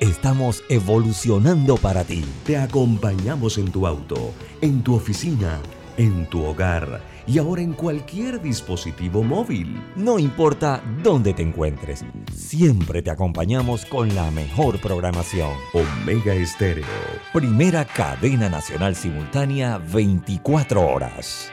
estamos evolucionando para ti. Te acompañamos en tu auto, en tu oficina, en tu hogar y ahora en cualquier dispositivo móvil. No importa dónde te encuentres, siempre te acompañamos con la mejor programación. Omega Estéreo. Primera cadena nacional simultánea 24 horas.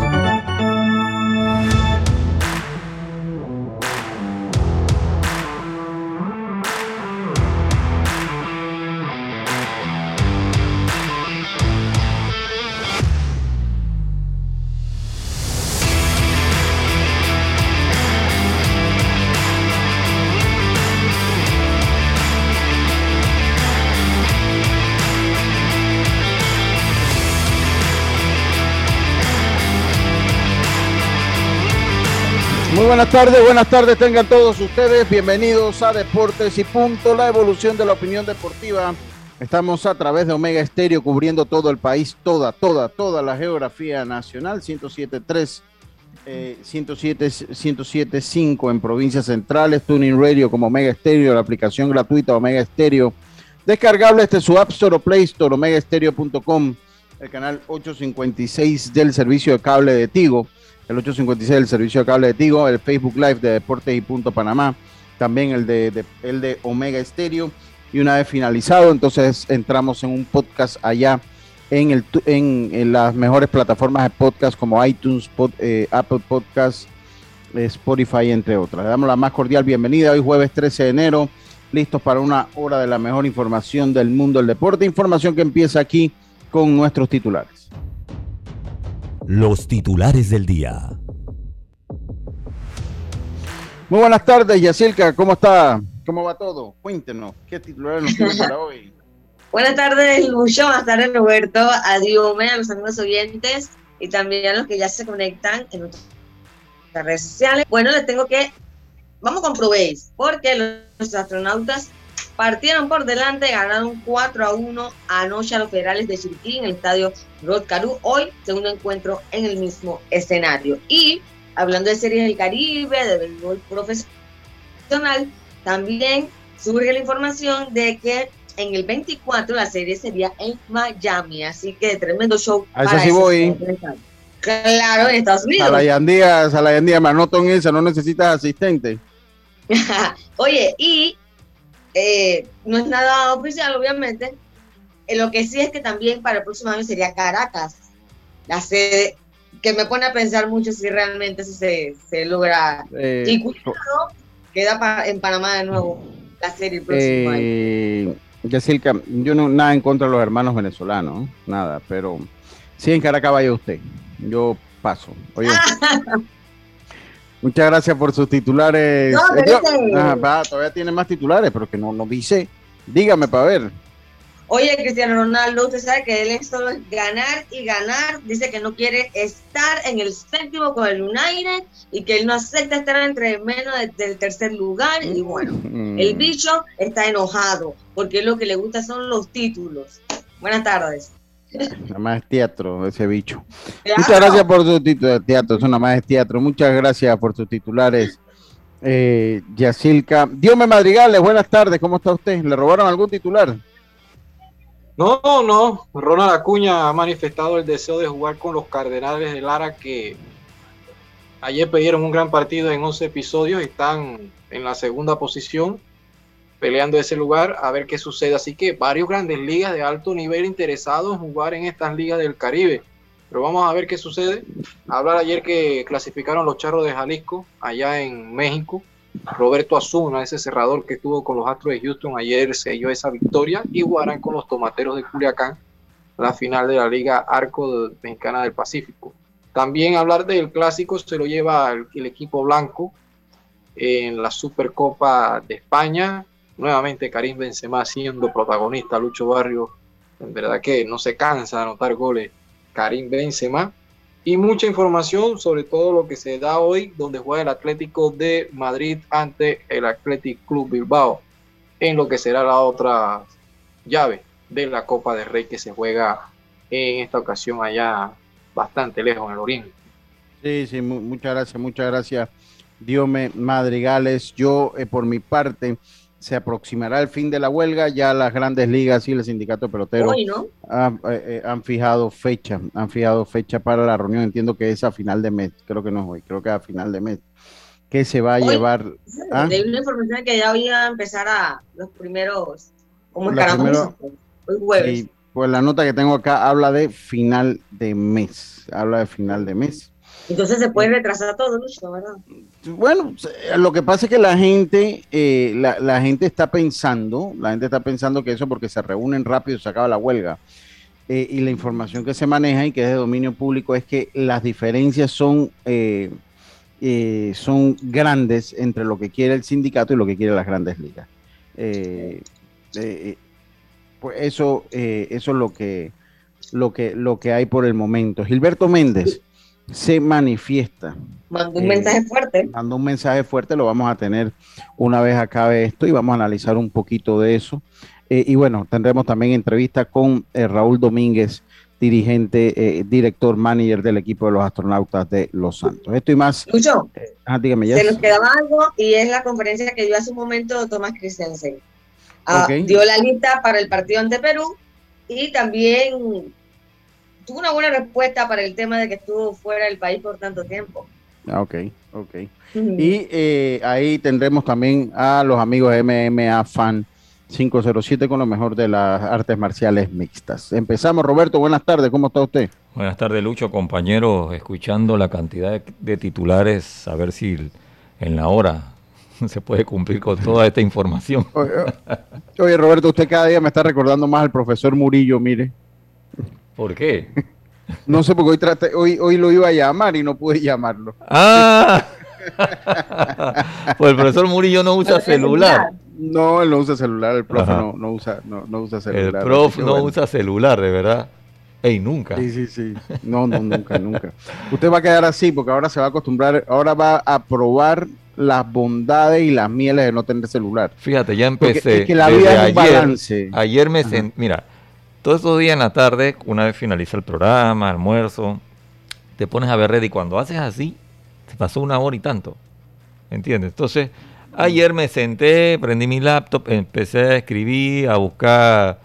Buenas tardes, buenas tardes tengan todos ustedes. Bienvenidos a Deportes y Punto, la evolución de la opinión deportiva. Estamos a través de Omega Estéreo cubriendo todo el país, toda, toda, toda la geografía nacional, 107.3, eh, 107, 107.5 en provincias centrales, Tuning Radio como Omega Estéreo, la aplicación gratuita Omega Estéreo, descargable desde su App Store o Play Store, omegaestereo.com, el canal 856 del servicio de cable de Tigo el 856 del servicio de cable de Tigo, el Facebook Live de Deportes y Punto Panamá, también el de, el de Omega Estéreo. Y una vez finalizado, entonces entramos en un podcast allá en, el, en, las mejores plataformas de podcast como iTunes, eh, Apple Podcasts, eh, Spotify, entre otras. Le damos la más cordial bienvenida hoy jueves 13 de enero, listos para una hora de la mejor información del mundo del deporte, información que empieza aquí con nuestros titulares. Los titulares del día. Muy buenas tardes, Yacilca, ¿cómo está? ¿Cómo va todo? Cuéntenos, ¿qué titulares nos tiene para hoy? Buenas tardes, Lucho. Buenas tardes, Roberto. A Diome, a los amigos oyentes y también a los que ya se conectan en nuestras redes sociales. Bueno, les tengo que. Vamos con Proveis, porque los astronautas partieron por delante, ganaron 4 a 1 anoche a los federales de Chiriquí en el estadio Rod Caru. Hoy, segundo encuentro en el mismo escenario. Y hablando de Series del Caribe, de béisbol profesional, también surge la información de que en el 24 la serie sería en Miami, así que tremendo show. A para sí esos voy. Claro, en Estados Unidos. Salayandía, Salayandía, me anoto en esa, no necesitas asistente. Oye, y eh, no es nada oficial, obviamente. Eh, lo que sí es que también para el próximo año sería Caracas, la sede, que me pone a pensar mucho si realmente eso se, se logra. Eh, y cuidado, queda pa- en Panamá de nuevo la serie el próximo año. eh, Yacilca, yo no nada en contra de los hermanos venezolanos, nada, pero sí en Caracas vaya usted, yo paso. Oye, muchas gracias por sus titulares. No, Eh, Ajá, va, todavía tiene más titulares, pero que no nos dice. Dígame para ver. Oye, Cristiano Ronaldo, usted sabe que él es solo es ganar y ganar. Dice que no quiere estar en el séptimo con el United y que él no acepta estar entre menos de- del tercer lugar. Y bueno, Mm, el bicho está enojado porque lo que le gusta son los títulos. Buenas tardes. Nada más es teatro ese bicho. Muchas gracias por su título de teatro, eso nada más es teatro. Muchas gracias por sus titulares. Eh, Yacilca. Diome Madrigales, buenas tardes, ¿cómo está usted? ¿Le robaron algún titular? No, no, Ronald Acuña ha manifestado el deseo de jugar con los Cardenales de Lara que ayer pidieron un gran partido en 11 episodios y están en la segunda posición peleando ese lugar a ver qué sucede. Así que varios grandes ligas de alto nivel interesados en jugar en estas ligas del Caribe. Pero vamos a ver qué sucede. Hablar ayer que clasificaron los Charros de Jalisco allá en México. Roberto Azuna, ese cerrador que estuvo con los Astros de Houston ayer, selló esa victoria y jugarán con los Tomateros de Culiacán la final de la Liga Arco Mexicana del Pacífico. También hablar del clásico se lo lleva el equipo blanco en la Supercopa de España. Nuevamente Karim Benzema siendo protagonista, Lucho Barrio, en verdad que no se cansa de anotar goles Karim Benzema. Y mucha información sobre todo lo que se da hoy, donde juega el Atlético de Madrid ante el Athletic Club Bilbao, en lo que será la otra llave de la Copa de Rey que se juega en esta ocasión allá bastante lejos en el Oriente. Sí, sí, muchas gracias, muchas gracias, Diome Madrigales. Yo, eh, por mi parte, se aproximará el fin de la huelga, ya las grandes ligas y el sindicato pelotero han, eh, eh, han, fijado fecha, han fijado fecha para la reunión, entiendo que es a final de mes, creo que no es hoy, creo que a final de mes, que se va a llevar... ¿ah? Hay una información que ya voy a empezar a los primeros, como el hoy jueves. pues la nota que tengo acá habla de final de mes, habla de final de mes. Entonces se puede retrasar todo, ¿verdad? Bueno, lo que pasa es que la gente, eh, la, gente está pensando, la gente está pensando que eso porque se reúnen rápido se acaba la huelga. Eh, y la información que se maneja y que es de dominio público es que las diferencias son, eh, son grandes entre lo que quiere el sindicato y lo que quiere las grandes ligas. pues eso, eso es lo que, lo, que, lo que hay por el momento. Gilberto Méndez se manifiesta. Mandó un mensaje eh, fuerte. Mandó un mensaje fuerte, lo vamos a tener una vez acabe esto y vamos a analizar un poquito de eso. Eh, y bueno, tendremos también entrevista con eh, Raúl Domínguez, dirigente, director, manager del equipo de los astronautas de Los Santos. Esto y más. Lucho, ah, dígame, se nos quedaba algo y es la conferencia que dio hace un momento Tomás Christensen. Ah, dio la lista para el partido ante Perú y también tuvo una buena respuesta para el tema de que estuvo fuera del país por tanto tiempo. Ah, ok, ok. Y eh, ahí tendremos también a los amigos MMA Fan 507 con lo mejor de las artes marciales mixtas. Empezamos, Roberto, buenas tardes, ¿cómo está usted? Buenas tardes, Lucho, compañero, escuchando la cantidad de, titulares, a ver si en la hora se puede cumplir con toda esta información. oye, Roberto, usted cada día me está recordando más al profesor Murillo, mire. ¿Por qué? No sé, porque hoy, hoy, hoy lo iba a llamar y no pude llamarlo. Ah, pues el profesor Murillo no usa celular. No, él no usa celular, el profe no, usa, no, usa celular. El prof no usa celular, de verdad. Ey, nunca. Sí, sí, sí. No, no, nunca, nunca. Usted va a quedar así porque ahora se va a acostumbrar, ahora va a probar las bondades y las mieles de no tener celular. Fíjate, ya empecé. es que la vida es un balance. Ayer me senté, mira, todos estos días en la tarde, una vez finaliza el programa, almuerzo, te pones a ver red y cuando haces así, te pasó una hora y tanto. ¿Entiendes? Entonces, ayer me senté, prendí mi laptop, empecé a escribir, a buscar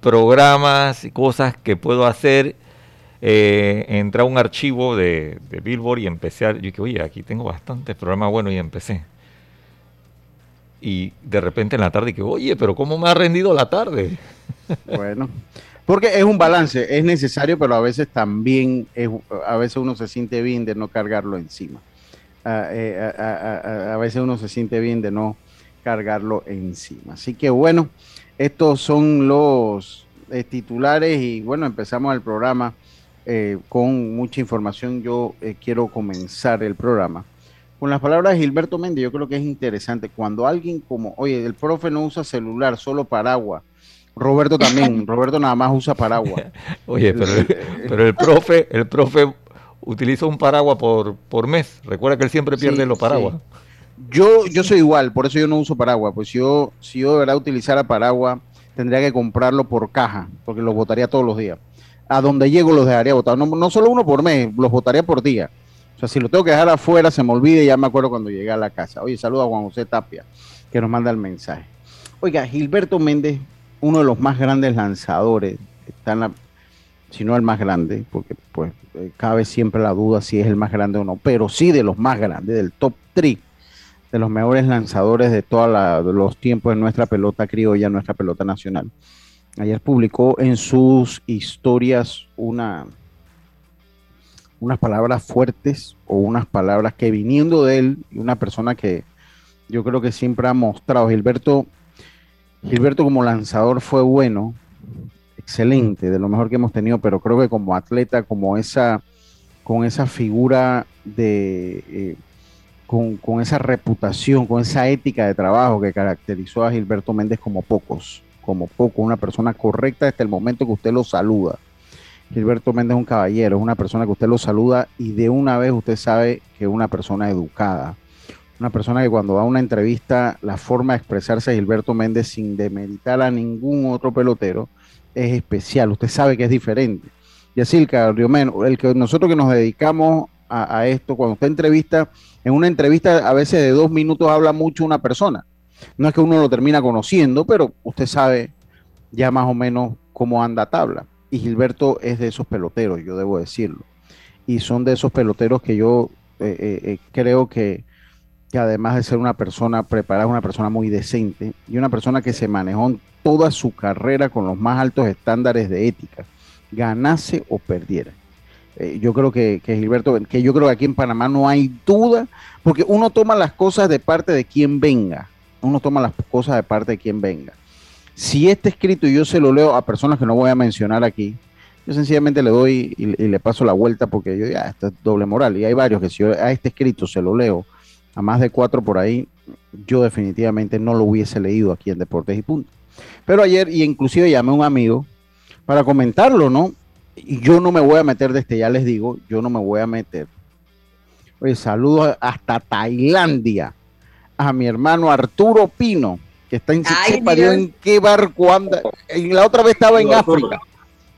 programas y cosas que puedo hacer. Eh, entré a un archivo de, Billboard y empecé a. Yo dije, oye, aquí tengo bastantes programas buenos y empecé. Y de repente en la tarde dije, oye, pero ¿cómo me ha rendido la tarde? Bueno, porque es un balance, es necesario, pero a veces también, es, a veces uno se siente bien de no cargarlo encima. Eh, a, veces uno se siente bien de no cargarlo encima. Así que bueno, estos son los eh, titulares y bueno, empezamos el programa eh, con mucha información. Yo quiero comenzar el programa con las palabras de Gilberto Méndez. Yo creo que es interesante cuando alguien como, oye, el profe no usa celular, solo paraguas Roberto también. Roberto nada más usa paraguas. Oye, pero, el, profe, el profe utiliza un paraguas por, por mes. Recuerda que él siempre pierde los paraguas. Yo, yo soy igual, por eso yo no uso paraguas. Pues yo, si yo de verdad utilizara paraguas, tendría que comprarlo por caja, porque los botaría todos los días. A donde llego los dejaría botados. No, no solo uno por mes, los botaría por día. O sea, si lo tengo que dejar afuera, se me olvide, ya me acuerdo cuando llegué a la casa. Oye, saludo a Juan José Tapia, que nos manda el mensaje. Oiga, Gilberto Méndez uno de los más grandes lanzadores, está en la, si no el más grande, porque pues eh, cabe siempre la duda si es el más grande o no, pero sí de los más grandes, del top 3 de los mejores lanzadores de todos los tiempos de nuestra pelota criolla, nuestra pelota nacional. Ayer publicó en sus historias una, unas palabras fuertes o unas palabras que viniendo de él, una persona que yo creo que siempre ha mostrado, Gilberto Gilberto como lanzador fue bueno, excelente, de lo mejor que hemos tenido, pero creo que como atleta, como esa, con esa figura de, eh, con, con, esa reputación, con esa ética de trabajo que caracterizó a Gilberto Méndez como pocos, como poco, una persona correcta desde el momento que usted lo saluda. Gilberto Méndez es un caballero, es una persona que usted lo saluda y de una vez usted sabe que es una persona educada. Una persona que cuando va a una entrevista, la forma de expresarse de Gilberto Méndez sin demeritar a ningún otro pelotero es especial. Usted sabe que es diferente. Y así el el que nosotros que nos dedicamos a, a esto, cuando usted entrevista, en una entrevista a veces de dos minutos habla mucho una persona. No es que uno lo termina conociendo, pero usted sabe ya más o menos cómo anda tabla. Y Gilberto es de esos peloteros, yo debo decirlo. Y son de esos peloteros que yo eh, eh, eh, creo que, que, además de ser una persona preparada, una persona muy decente y una persona que se manejó toda su carrera con los más altos estándares de ética, ganase o perdiera. yo creo que, que, Gilberto, que yo creo que aquí en Panamá no hay duda, porque uno toma las cosas de parte de quien venga, uno toma las cosas de parte de quien venga. Si este escrito yo se lo leo a personas que no voy a mencionar aquí, yo sencillamente le doy y, le paso la vuelta porque yo ya, esto es doble moral. Y hay varios que si yo a este escrito se lo leo a más de cuatro por ahí, yo definitivamente no lo hubiese leído aquí en Deportes y Punto. Pero ayer, y inclusive llamé a un amigo para comentarlo, ¿no? Y yo no me voy a meter de este, ya les digo, yo no me voy a meter. Oye, saludos hasta Tailandia a mi hermano Arturo Pino, que está en en qué barco anda. Y la otra vez estaba en África.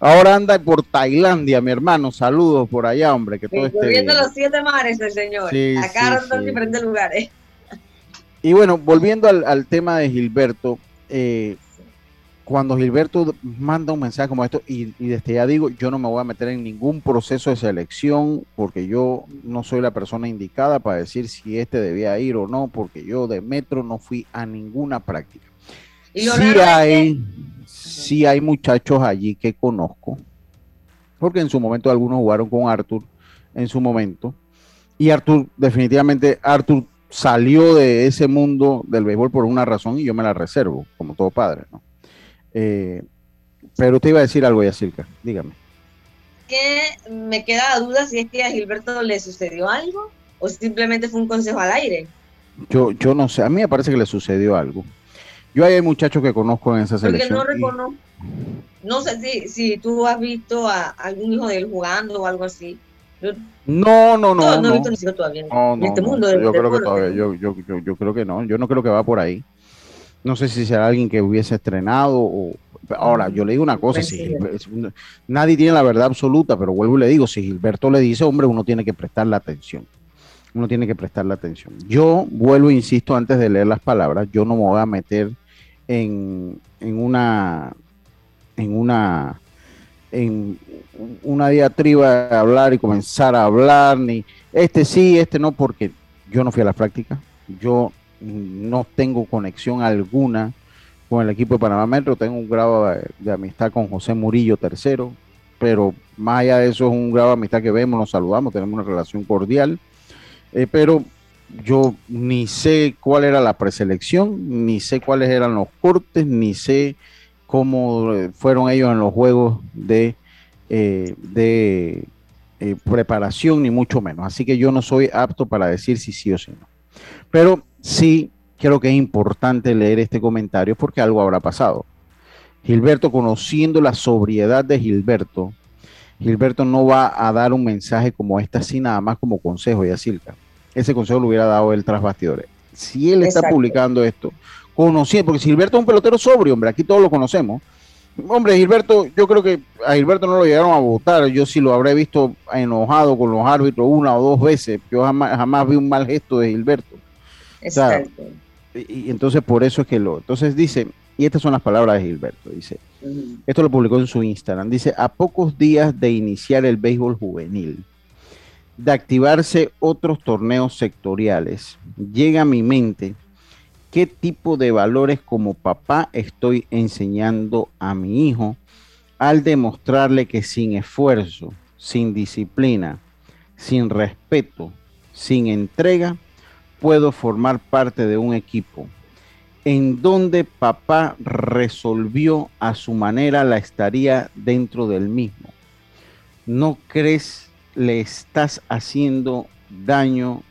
Ahora anda por Tailandia, mi hermano. Saludos por allá, hombre. Que todo esté viendo los siete mares el señor. Acá en diferentes lugares. Y bueno, volviendo al, tema de Gilberto, eh, cuando Gilberto manda un mensaje como esto, y, desde ya digo, yo no me voy a meter en ningún proceso de selección, porque yo no soy la persona indicada para decir si este debía ir o no, porque yo de metro no fui a ninguna práctica. ¿Y sí, hay, sí hay muchachos allí que conozco, porque en su momento algunos jugaron con Arthur, en su momento, y Arthur, definitivamente, Arthur salió de ese mundo del béisbol por una razón y yo me la reservo, como todo padre, ¿no? Eh, pero usted iba a decir algo, Yacirca, dígame. Que me queda duda si es que a Gilberto le sucedió algo o simplemente fue un consejo al aire. Yo, yo no sé, a mí me parece que le sucedió algo. Yo hay muchachos que conozco en esa selección. Porque no reconozco. No sé si, si tú has visto a algún hijo de él jugando o algo así. no, no, no. No, no, he visto ni todavía en este mundo. Yo creo que todavía, yo, yo, yo creo que no. Yo no creo que va por ahí. No sé si será alguien que hubiese estrenado o... Ahora, yo le digo una cosa, si nadie tiene la verdad absoluta, pero vuelvo y le digo, si Gilberto le dice, hombre, uno tiene que prestar la atención. Uno tiene que prestar la atención. Yo vuelvo, e insisto, antes de leer las palabras, yo no me voy a meter en, en una en una en una diatriba de hablar y comenzar a hablar, ni este sí, este no, porque yo no fui a la práctica, yo no tengo conexión alguna con el equipo de Panamá Metro, tengo un grado de, amistad con José Murillo tercero, pero más allá de eso es un grado de amistad que vemos, nos saludamos, tenemos una relación cordial, eh, pero yo ni sé cuál era la preselección, ni sé cuáles eran los cortes, ni sé cómo eh, fueron ellos en los juegos de, eh, de preparación, ni mucho menos. Así que yo no soy apto para decir si sí o si no. Pero sí creo que es importante leer este comentario porque algo habrá pasado. Gilberto, conociendo la sobriedad de Gilberto, Gilberto no va a dar un mensaje como este así nada más como consejo, y así Ese consejo lo hubiera dado él tras bastidores. Si él está publicando esto, conociendo, porque Gilberto es un pelotero sobrio, hombre, aquí todos lo conocemos. Hombre, Gilberto, yo creo que a Gilberto no lo llegaron a votar. Yo sí lo habré visto enojado con los árbitros una o dos veces. Yo jamás, jamás vi un mal gesto de Gilberto y, entonces por eso es que lo. Entonces dice, y estas son las palabras de Gilberto, dice, esto lo publicó en su Instagram, dice, a pocos días de iniciar el béisbol juvenil, de activarse otros torneos sectoriales, llega a mi mente qué tipo de valores como papá estoy enseñando a mi hijo al demostrarle que sin esfuerzo, sin disciplina, sin respeto, sin entrega, puedo formar parte de un equipo en donde papá resolvió a su manera la estaría dentro del mismo. ¿No crees le estás haciendo daño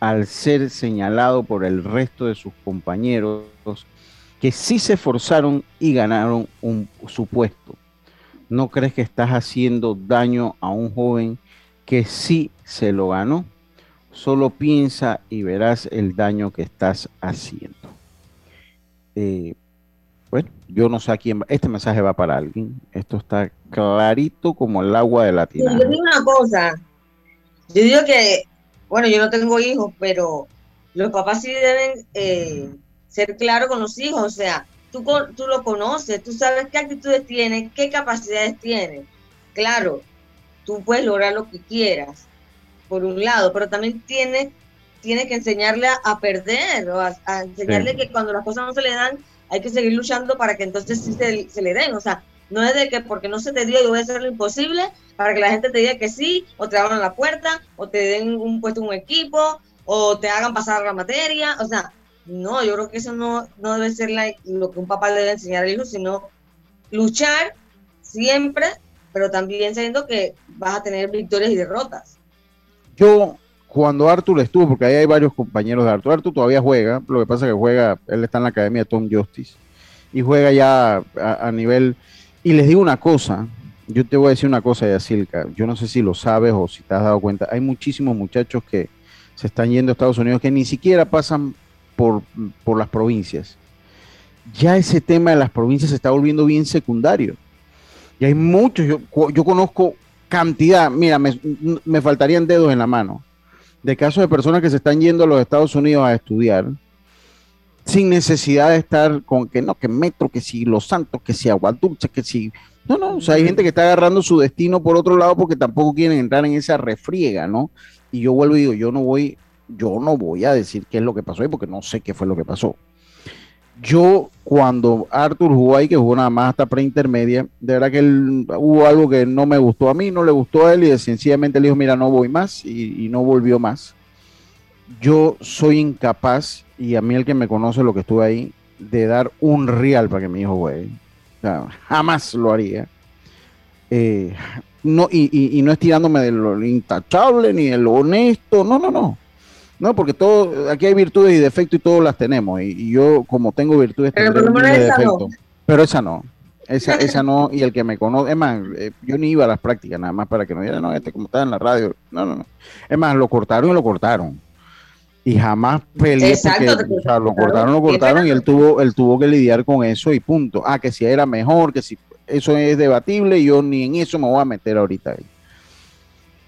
al ser señalado por el resto de sus compañeros que sí se esforzaron y ganaron un, su puesto. ¿No crees que estás haciendo daño a un joven que sí se lo ganó? Solo piensa y verás el daño que estás haciendo. Eh, bueno, yo no sé a quién va. Este mensaje va para alguien. Esto está clarito como el agua de la tinaja. Yo digo una cosa. Yo digo que, bueno, yo no tengo hijos, pero los papás sí deben eh, ser claros con los hijos. O sea, tú, tú lo conoces, tú sabes qué actitudes tiene, qué capacidades tiene. Claro, tú puedes lograr lo que quieras, por un lado, pero también tienes, tienes que enseñarle a, perder, o a, enseñarle que cuando las cosas no se le dan, hay que seguir luchando para que entonces sí se, le den. O sea, no es de que porque no se te dio, yo voy a hacer lo imposible para que la gente te diga que sí, o te abran la puerta, o te den un puesto en un equipo, o te hagan pasar la materia. O sea, no, yo creo que eso no, no debe ser lo que un papá le debe enseñar al hijo, sino luchar siempre, pero también sabiendo que vas a tener victorias y derrotas. Yo cuando Arthur estuvo, porque ahí hay varios compañeros de Arthur, Arthur todavía juega, lo que pasa es que juega, él está en la academia de Tom Justice y juega ya a, nivel, y les digo una cosa, yo te voy a decir una cosa, Yacilca, yo no sé si lo sabes o si te has dado cuenta, hay muchísimos muchachos que se están yendo a Estados Unidos que ni siquiera pasan por, por las provincias. Ya ese tema de las provincias se está volviendo bien secundario. Y hay muchos, yo, yo conozco cantidad, mira, me, me faltarían dedos en la mano de casos de personas que se están yendo a los Estados Unidos a estudiar sin necesidad de estar con que no, que Metro, que si Los Santos, que si Agua Dulce, que si... No, no, o sea, hay gente que está agarrando su destino por otro lado porque tampoco quieren entrar en esa refriega, ¿no? Y yo vuelvo y digo, yo no voy, yo no voy a decir qué es lo que pasó ahí porque no sé qué fue lo que pasó. Yo, cuando Arthur jugó ahí, que jugó nada más hasta preintermedia, de verdad que hubo algo que no me gustó a mí, no le gustó a él, y sencillamente le dijo, mira, no voy más, y, no volvió más. Yo soy incapaz, y a mí el que me conoce lo que estuve ahí, de dar un real para que mi hijo juegue. jamás lo haría. Eh, no, y, y, no es tirándome de lo intachable ni de lo honesto, no, no, no. No, porque todo, aquí hay virtudes y defectos y todos las tenemos. Y, yo, como tengo virtudes, pero, defectos. Pero esa no. Esa, esa no, y el que me conoce, es más, eh, yo ni iba a las prácticas, nada más para que no digan, no, este como está en la radio. No, no, no. Es más, lo cortaron y lo cortaron. Y jamás peleé porque, o sea, lo cortaron, lo cortaron y él tuvo, él tuvo que lidiar con eso y punto. Ah, que si era mejor, que si eso es debatible, yo ni en eso me voy a meter ahorita.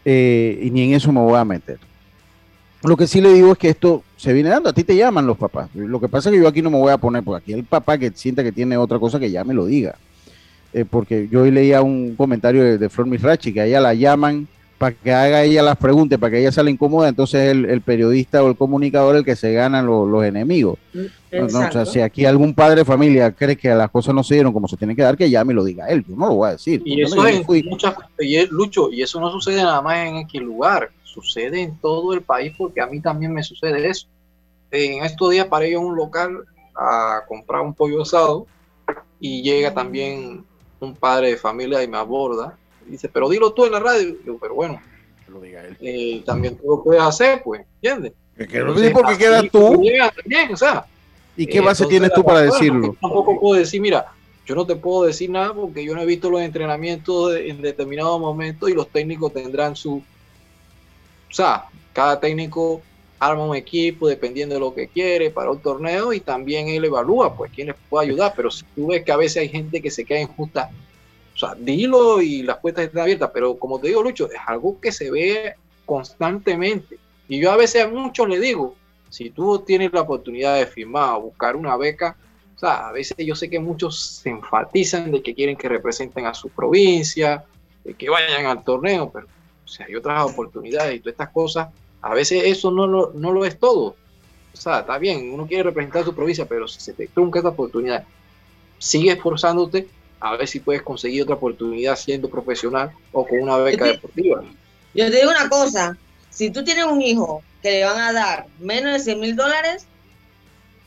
Eh, y ni en eso me voy a meter. Lo que sí le digo es que esto se viene dando. A ti te llaman los papás. Lo que pasa es que yo aquí no me voy a poner, porque aquí el papá que sienta que tiene otra cosa que ya me lo diga. Eh, porque yo hoy leía un comentario de, de Flor Misrachi que a ella la llaman para que haga ella las preguntas, para que ella salga incómoda, entonces el, el periodista o el comunicador el que se gana los enemigos. o sea, si aquí algún padre de familia cree que las cosas no se dieron como se tienen que dar, que llame y lo diga él. Yo no lo voy a decir. Y eso es muchas, y Lucho, y eso no sucede nada más en aquel lugar sucede en todo el país porque a mí también me sucede eso. En estos días paré yo en un local a comprar un pollo asado y llega también un padre de familia y me aborda y dice, pero dilo tú en la radio. Digo, pero bueno, lo diga él. Eh, también tú lo puedes hacer, pues, ¿entiendes? Que lo dices porque quedas tú. o sea, ¿Y qué base tienes tú para decirlo? Tampoco puedo decir, mira, yo no te puedo decir nada porque yo no he visto los entrenamientos en determinados momentos y los técnicos tendrán su, o sea, cada técnico arma un equipo dependiendo de lo que quiere para un torneo y también él evalúa pues quién les puede ayudar, pero si tú ves que a veces hay gente que se queda injusta, o sea, dilo y las puertas están abiertas, pero como te digo Lucho, es algo que se ve constantemente. Y yo a veces a muchos le digo, si tú tienes la oportunidad de firmar o buscar una beca, o sea, a veces yo sé que muchos se enfatizan de que quieren que representen a su provincia, de que vayan al torneo, pero o sea, hay otras oportunidades y todas estas cosas, a veces eso no lo, no lo es todo. O sea, está bien, uno quiere representar su provincia, pero si se te trunca esta oportunidad, sigue esforzándote a ver si puedes conseguir otra oportunidad siendo profesional o con una beca deportiva. Yo te digo una cosa, si tú tienes un hijo que le van a dar menos de 100 mil dólares,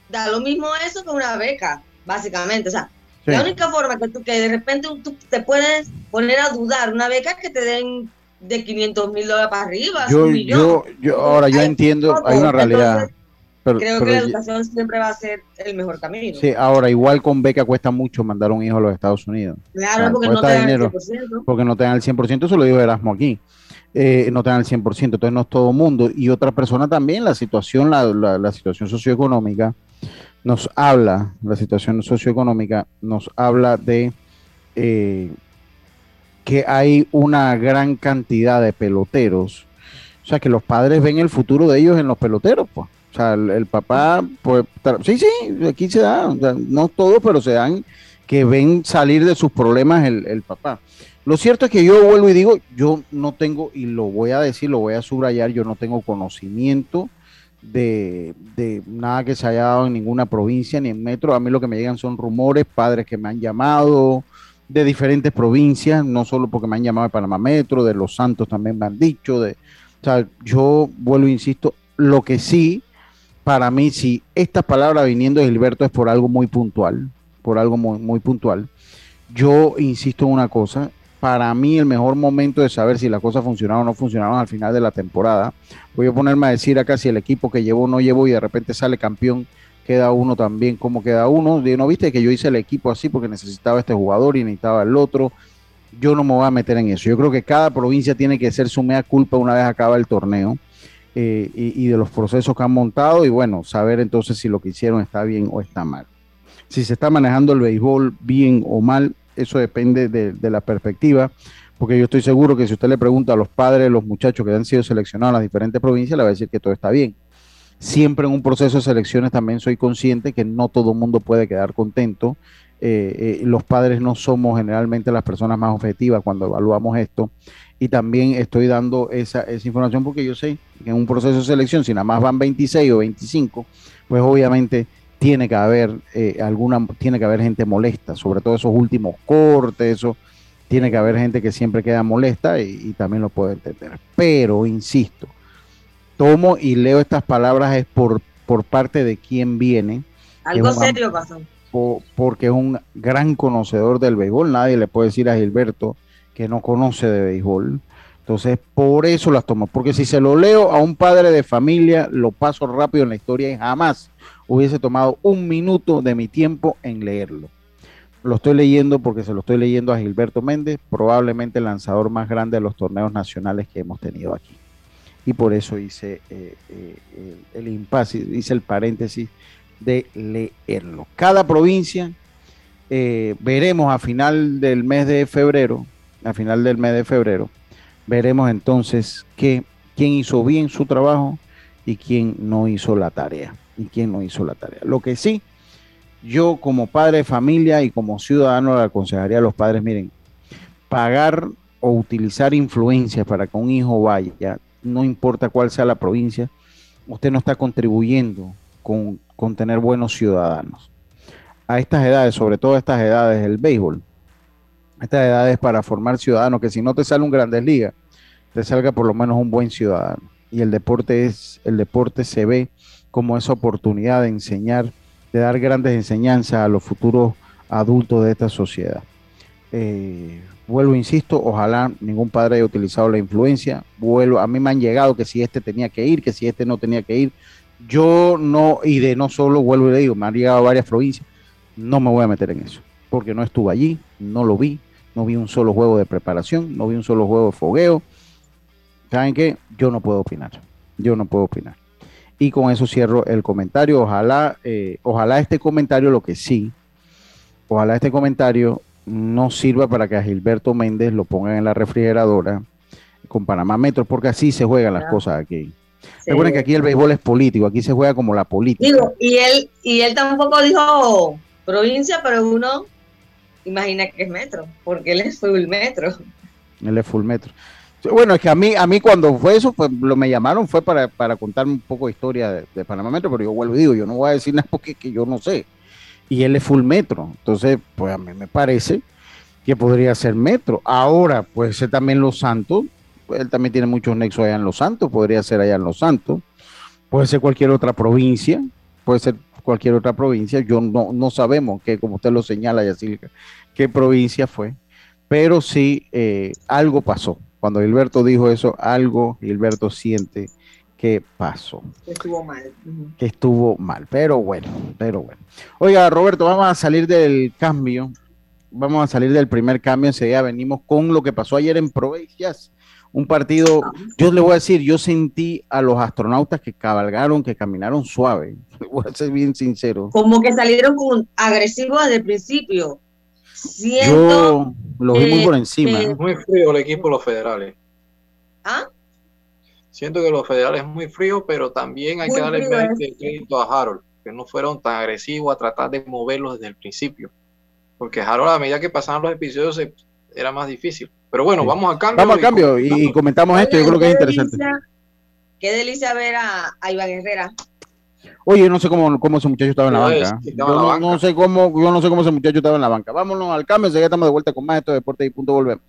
da lo mismo eso que una beca, básicamente. O sea, la única forma que tú que de repente tú te puedes poner a dudar una beca es que te den de 500 mil dólares para arriba. Yo, yo, yo, ahora yo entiendo, hay una realidad. creo que la educación siempre va a ser el mejor camino. Sí, ahora igual con beca cuesta mucho mandar un hijo a los Estados Unidos. Claro, porque, no te dan el 100%. porque no te dan el 100%. Eso lo dijo Erasmo aquí. Eh, no te dan el 100%, entonces no es todo mundo. Y otra persona también, la situación, la, la situación socioeconómica nos habla, la situación socioeconómica nos habla de eh, que hay una gran cantidad de peloteros. O sea, que los padres ven el futuro de ellos en los peloteros, pues. O sea, el, papá, pues, sí, sí, aquí se da, no todos, pero se dan que ven salir de sus problemas el, el papá. Lo cierto es que yo vuelvo y digo, yo no tengo, y lo voy a decir, lo voy a subrayar, yo no tengo conocimiento de, nada que se haya dado en ninguna provincia ni en metro. A mí lo que me llegan son rumores, padres que me han llamado de diferentes provincias, no solo porque me han llamado de Panamá Metro, de Los Santos también me han dicho. De, o sea, yo vuelvo, e insisto, lo que sí, para mí, si esta palabra viniendo de Gilberto es por algo muy puntual, por algo muy, muy puntual, yo insisto en una cosa, para mí el mejor momento de saber si las cosas funcionaron o no funcionaron al final de la temporada. Voy a ponerme a decir acá si el equipo que llevó o no llevó y de repente sale campeón, queda uno también como queda uno. ¿No viste que yo hice el equipo así porque necesitaba este jugador y necesitaba el otro? Yo no me voy a meter en eso. Yo creo que cada provincia tiene que ser su mea culpa una vez acaba el torneo. Eh, y, de los procesos que han montado y bueno, saber entonces si lo que hicieron está bien o está mal. Si se está manejando el béisbol bien o mal, eso depende de, la perspectiva, porque yo estoy seguro que si usted le pregunta a los padres los muchachos que han sido seleccionados en las diferentes provincias, le va a decir que todo está bien. Siempre en un proceso de selecciones también soy consciente que no todo el mundo puede quedar contento. Eh, eh, los padres no somos generalmente las personas más objetivas cuando evaluamos esto. Y también estoy dando esa, esa información porque yo sé que en un proceso de selección, si nada más van 26 o 25, pues obviamente tiene que haber eh, alguna, tiene que haber gente molesta, sobre todo esos últimos cortes, eso, tiene que haber gente que siempre queda molesta y, también lo puedo entender. Pero, insisto, tomo y leo estas palabras es por, por parte de quien viene. Algo serio pasó. porque es un gran conocedor del béisbol. Nadie le puede decir a Gilberto que no conoce de béisbol. Entonces, por eso las tomo. Porque si se lo leo a un padre de familia, lo paso rápido en la historia y jamás hubiese tomado un minuto de mi tiempo en leerlo. Lo estoy leyendo porque se lo estoy leyendo a Gilberto Méndez, probablemente el lanzador más grande de los torneos nacionales que hemos tenido aquí. Y por eso hice eh, eh, el, impasse, hice el paréntesis de leerlo. Cada provincia, eh, veremos a final del mes de febrero, a final del mes de febrero, veremos entonces que, quién hizo bien su trabajo y quién no hizo la tarea y quién no hizo la tarea. Lo que sí, yo como padre de familia y como ciudadano le aconsejaría a los padres, miren, pagar o utilizar influencias para que un hijo vaya, no importa cuál sea la provincia, usted no está contribuyendo con, con tener buenos ciudadanos. A estas edades, sobre todo a estas edades del béisbol, estas edades para formar ciudadanos, que si no te sale un Grandes Ligas, te salga por lo menos un buen ciudadano. Y el deporte es, el deporte se ve como esa oportunidad de enseñar, de dar grandes enseñanzas a los futuros adultos de esta sociedad. Eh, vuelvo, insisto, ojalá ningún padre haya utilizado la influencia. Vuelvo, a mí me han llegado que si este tenía que ir, que si este no tenía que ir. Yo no, y de no solo, vuelvo y le digo, me han llegado a varias provincias, no me voy a meter en eso, porque no estuve allí, no lo vi, no vi un solo juego de preparación, no vi un solo juego de fogueo. ¿Saben qué? Yo no puedo opinar, yo no puedo opinar. Y con eso cierro el comentario. Ojalá, eh, ojalá este comentario, lo que sí, ojalá este comentario no sirva para que a Gilberto Méndez lo pongan en la refrigeradora con Panamá Metro, porque así se juegan las cosas aquí. Recuerden que aquí el béisbol es político, aquí se juega como la política. Digo, y él, y él tampoco dijo provincia, pero uno imagina que es metro, porque él es full metro. Él es full metro. Bueno, es que a mí, a mí cuando fue eso, pues lo me llamaron fue para, para contarme un poco de historia de, Panamá Metro, pero yo vuelvo y digo, yo no voy a decir nada porque que yo no sé. Y él es full metro. Entonces, pues a mí me parece que podría ser metro. Ahora, puede ser también Los Santos. él también tiene muchos nexos allá en Los Santos, podría ser allá en Los Santos. Puede ser cualquier otra provincia, puede ser cualquier otra provincia. Yo no, no sabemos que, como usted lo señala, Yacilca, qué provincia fue, pero sí eh, algo pasó cuando Gilberto dijo eso, algo Gilberto siente que pasó. Que estuvo mal. Que estuvo mal, pero bueno, pero bueno. Oiga, Roberto, vamos a salir del cambio. Vamos a salir del primer cambio, enseguida venimos con lo que pasó ayer en Provincias. Un partido, yo le voy a decir, yo sentí a los astronautas que cabalgaron, que caminaron suave. Voy a ser bien sincero. Como que salieron con agresivos desde el principio. Siento yo lo vi muy por encima. Muy frío el equipo de los federales. ¿Ah? Siento que los federales es muy frío, pero también hay que darle el crédito a Harold, que no fueron tan agresivos a tratar de moverlos desde el principio. Porque Harold, a medida que pasaban los episodios, era más difícil. Pero bueno, vamos al cambio. Vamos al cambio y, comentamos esto, yo creo que es interesante. qué delicia ver a, a Iván Herrera. Oye, yo no sé cómo, cómo ese muchacho estaba en la banca. Yo no, sé cómo, yo no sé cómo ese muchacho estaba en la banca. Vámonos al cambio, ya estamos de vuelta con más de estos deportes y punto volvemos.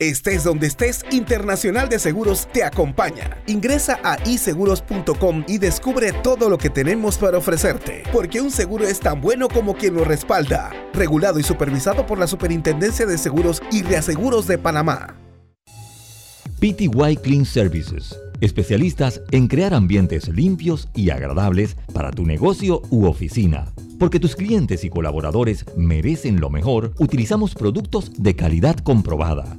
Estés donde estés, Internacional de Seguros te acompaña. Ingresa a iseguros.com y descubre todo lo que tenemos para ofrecerte, porque un seguro es tan bueno como quien lo respalda. Regulado y supervisado por la Superintendencia de Seguros y Reaseguros de Panamá. PTY Clean Services. Especialistas en crear ambientes limpios y agradables para tu negocio u oficina. Porque tus clientes y colaboradores merecen lo mejor, utilizamos productos de calidad comprobada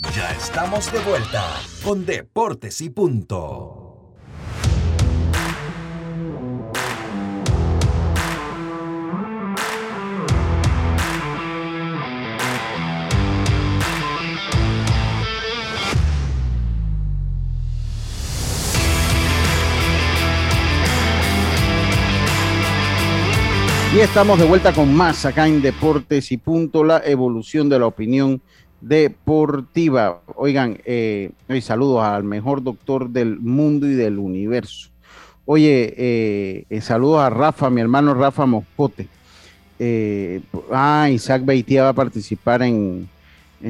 Ya estamos de vuelta con Deportes y Punto. Y estamos de vuelta con más acá en Deportes y Punto, la evolución de la opinión deportiva. Oigan, eh, saludos al mejor doctor del mundo y del universo. Oye, eh, eh, saludos a Rafa, mi hermano Rafa Moscote. Ah, Isaac Beitia va a participar en,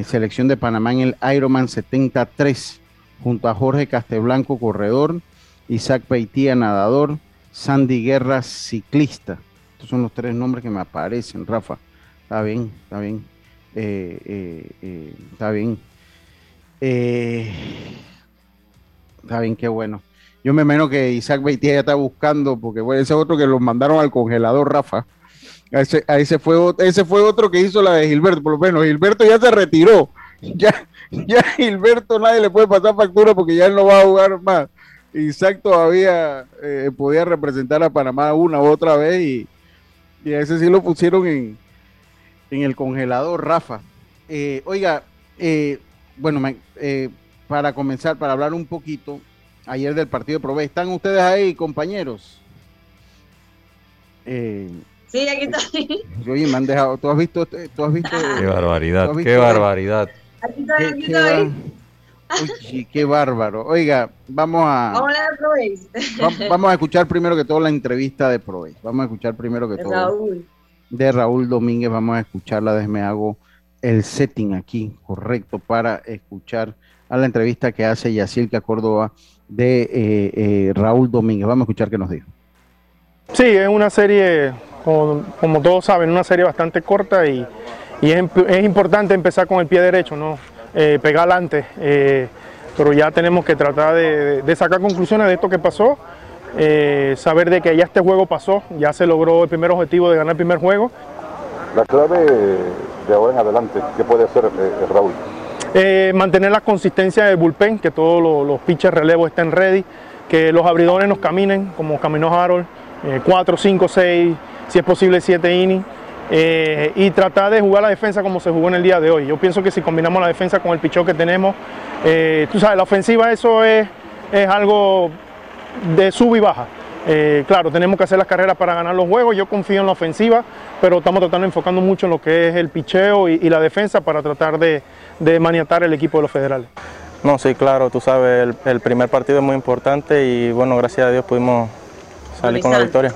selección de Panamá en el Ironman 73, junto a Jorge Casteblanco, corredor, Isaac Beitia, nadador, Sandy Guerra, ciclista. Estos son los tres nombres que me aparecen, Rafa. Está bien, está bien. Eh, eh, eh, está bien. está bien, qué bueno. Yo me imagino que Isaac Beitia ya está buscando, porque ese otro que lo mandaron al congelador, Rafa. ese, ese, fue, ese fue otro que hizo la de Gilberto, por lo menos. Gilberto ya se retiró. Ya, ya Gilberto nadie le puede pasar factura porque ya él no va a jugar más. Isaac todavía podía representar a Panamá una u otra vez y, y a ese sí lo pusieron en, en el congelador, Rafa. Eh, oiga, eh, bueno, eh, para comenzar, para hablar un poquito ayer del partido de Prove, ¿están ustedes ahí, compañeros? sí, aquí estoy. Oye, me han dejado, ¿tú has visto? ¿tú has visto qué barbaridad, qué barbaridad. Aquí estoy, aquí estoy. Uy, qué bárbaro. Oiga, vamos a. Vamos a, vamos a escuchar primero que todo la entrevista de Prove. Vamos a escuchar primero que todo. Raúl de Raúl Domínguez. Vamos a escucharla. Déjeme hago el setting aquí correcto para escuchar a la entrevista que hace Yacirca Córdoba de eh, eh, Raúl Domínguez. Vamos a escuchar qué nos dijo. Sí, es una serie, como, todos saben, una serie bastante corta y, es, importante empezar con el pie derecho, ¿no? Eh, pegar adelante, eh, pero ya tenemos que tratar de, sacar conclusiones de esto que pasó, eh, saber de que ya este juego pasó, ya se logró el primer objetivo de ganar el primer juego. La clave de ahora en adelante, ¿qué puede hacer Raúl? mantener la consistencia del bullpen, que todos los, los pitchers relevos estén ready, que los abridores nos caminen como caminó Harold, 4, 5, 6, si es posible 7 innings. Eh, y tratar de jugar la defensa como se jugó en el día de hoy. Yo pienso que si combinamos la defensa con el pichón que tenemos, eh, tú sabes, la ofensiva eso es, es algo de sub y baja. Eh, claro, tenemos que hacer las carreras para ganar los juegos, yo confío en la ofensiva, pero estamos tratando enfocando mucho en lo que es el picheo y, la defensa para tratar de, maniatar el equipo de los federales. No, sí, claro, tú sabes, el, el primer partido es muy importante y bueno, gracias a Dios pudimos salir con la victoria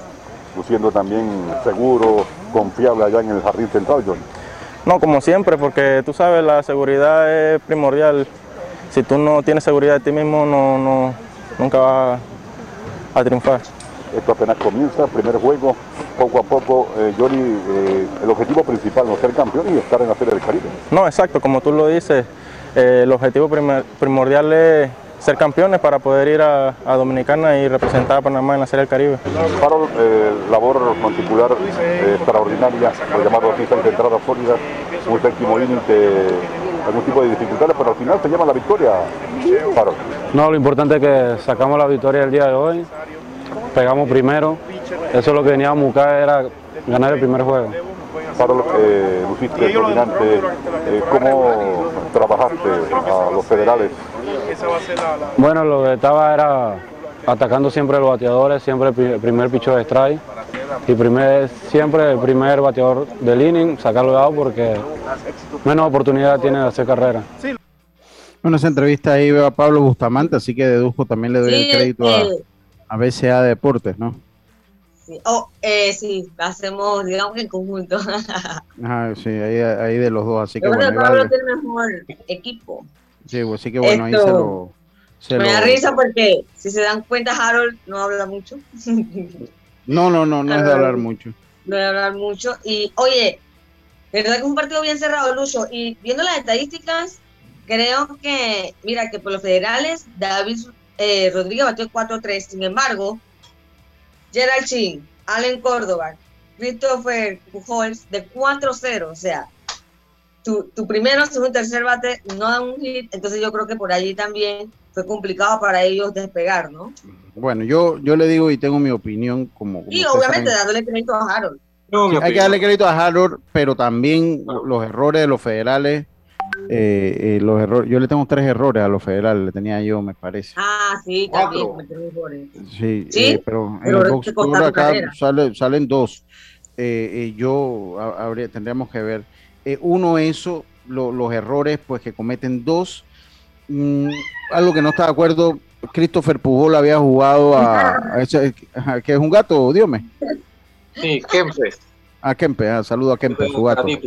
luciendo también seguro, confiable allá en el jardín central, John. No, como siempre, porque tú sabes, la seguridad es primordial. Si tú no tienes seguridad de ti mismo, no, no, nunca vas a triunfar. Esto apenas comienza, primer juego, poco a poco, eh, Johnny, eh, el objetivo principal no ser campeón y estar en la Serie del Caribe. No, exacto, como tú lo dices, eh, el objetivo primordial es ser campeones para poder ir a, Dominicana y representar a Panamá en la Serie del Caribe. Para eh, labor particular eh, extraordinaria, por llamarlo así, de entrada sólida, un séptimo inning algún tipo de dificultades, pero al final se llama la victoria, Paro. No, lo importante es que sacamos la victoria el día de hoy, pegamos primero, eso es lo que veníamos a buscar, era ganar el primer juego. Paro, eh, luciste dominante, eh, ¿cómo trabajaste a los federales bueno, lo que estaba era atacando siempre los bateadores, siempre el primer picho de strike y primer, siempre el primer bateador del inning, sacarlo de out porque menos oportunidad tiene de hacer carrera. Bueno, esa entrevista ahí veo a Pablo Bustamante, así que deduzco también le doy el crédito a, a BCA Deportes, ¿no? Sí, oh, eh, sí, hacemos, digamos en conjunto. sí, ahí, ahí, de los dos, así que bueno. Pablo tiene mejor equipo. Sí, así que bueno, ahí se lo. me da risa porque si se dan cuenta, Harold no habla mucho. no, no, no, no es de hablar mucho. No es de hablar mucho. Y oye, verdad que es un partido bien cerrado, Lucho. Y viendo las estadísticas, creo que, mira, que por los federales, David eh, Rodríguez batió 4-3. Sin embargo, Gerald Chin, Allen Córdoba, Christopher Pujols de 4-0. O sea, tu, tu primero, segundo, tercer bate no dan un hit, entonces yo creo que por allí también fue complicado para ellos despegar, ¿no? Bueno, yo, yo le digo y tengo mi opinión como... y obviamente dándole crédito a Harold. hay que darle crédito a Harold, pero también los errores de los federales, eh, eh, los errores, yo le tengo tres errores a los federales, le tenía yo, me parece. Ah, sí, también. Sí, eh, pero, en el box acá salen dos. yo habría, tendríamos que ver. Eh, uno, eso, los errores pues que cometen dos. Mm, algo que no está de acuerdo, Christopher Pujol había jugado a, que es un gato, Dios Sí, Kempe. A Kempe, ah, saludo a Kempe, su gato. Sí,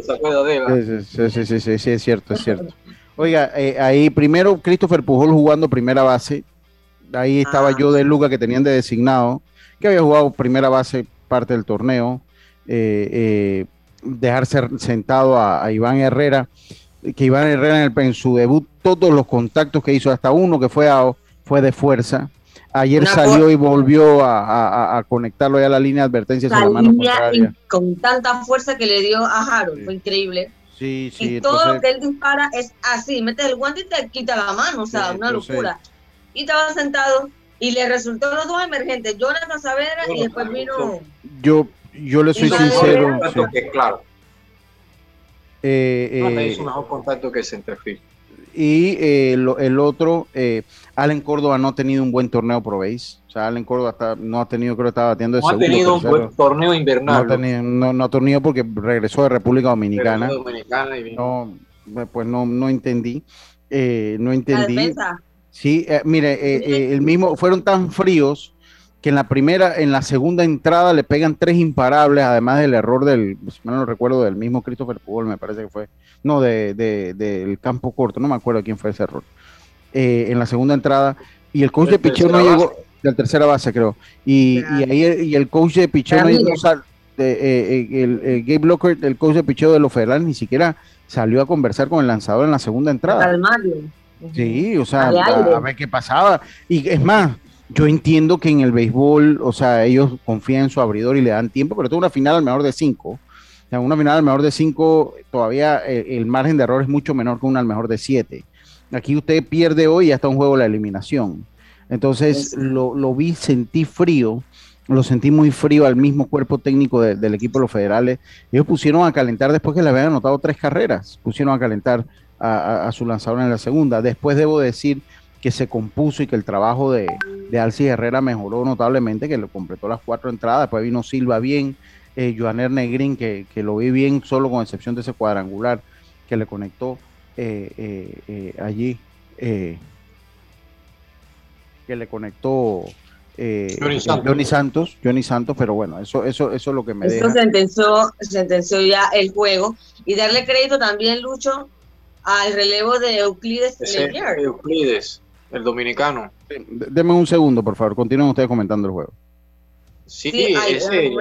sí, sí, sí, sí, es cierto, es cierto. Oiga, eh, ahí primero Christopher Pujol jugando primera base. Ahí estaba ah. yo de Luca que tenían de designado, que había jugado primera base parte del torneo. Eh, eh, dejar sentado a, Iván Herrera, que Iván Herrera en, el, en, su debut, todos los contactos que hizo, hasta uno que fue, fue de fuerza. Ayer salió y volvió a, conectarlo ya a la línea de advertencia. con tanta fuerza que le dio a Harold, fue increíble. Sí, sí, y todo lo que él dispara es así, mete el guante y te quita la mano, o sea, una locura. Y estaba sentado y le resultó los dos emergentes, Jonathan Saavedra y después vino... Yo, yo le soy sincero. claro. Eh, eh, es un mejor contacto que Centerfield. Y eh, el otro, eh, Allen Córdoba no ha tenido un buen torneo Pro Base. O sea, Allen Córdoba no ha tenido, creo que estaba batiendo de No ha tenido un buen torneo invernal. No ha, tenido, no, ha tenido porque regresó de República Dominicana. no, pues no, no entendí. no entendí. Sí, mire, el mismo, fueron tan fríos que en la primera, en la segunda entrada le pegan tres imparables, además del error del, si no recuerdo, del mismo Christopher Paul, me parece que fue, no, del de, campo corto, no me acuerdo quién fue ese error. Eh, en la segunda entrada, y el coach de picheo no llegó, de la tercera base creo, y, y ahí y el coach de picheo no llegó, eh, el, el, Gabe Blocker, el coach de picheo de los federales, ni siquiera salió a conversar con el lanzador en la segunda entrada. Sí, o sea, a, ver qué pasaba. Y es más, yo entiendo que en el béisbol, o sea, ellos confían en su abridor y le dan tiempo, pero tuvo una final al mejor de cinco. O sea, una final al mejor de cinco, todavía eh, el, margen de error es mucho menor que una al mejor de siete. Aquí usted pierde hoy y hasta un juego la eliminación. Entonces lo, lo, vi, sentí frío, lo sentí muy frío al mismo cuerpo técnico del equipo de los federales. Ellos pusieron a calentar después que le habían anotado tres carreras, pusieron a calentar a, su lanzador en la segunda. Después debo decir que se compuso y que el trabajo de, de Alcis Herrera mejoró notablemente, que lo completó las cuatro entradas. Después vino Silva bien, eh, Joaner Negrín, que, que, lo vi bien, solo con excepción de ese cuadrangular que le conectó eh, eh, eh allí. Eh, que le conectó eh, Johnny, Santos. Johnny Santos, pero bueno, eso, eso, eso es lo que me eso sentenció, sentenció ya el juego. Y darle crédito también, Lucho, al relevo de Euclides Euclides, el dominicano. Deme un segundo, por favor, continúen ustedes comentando el juego. Sí, ese,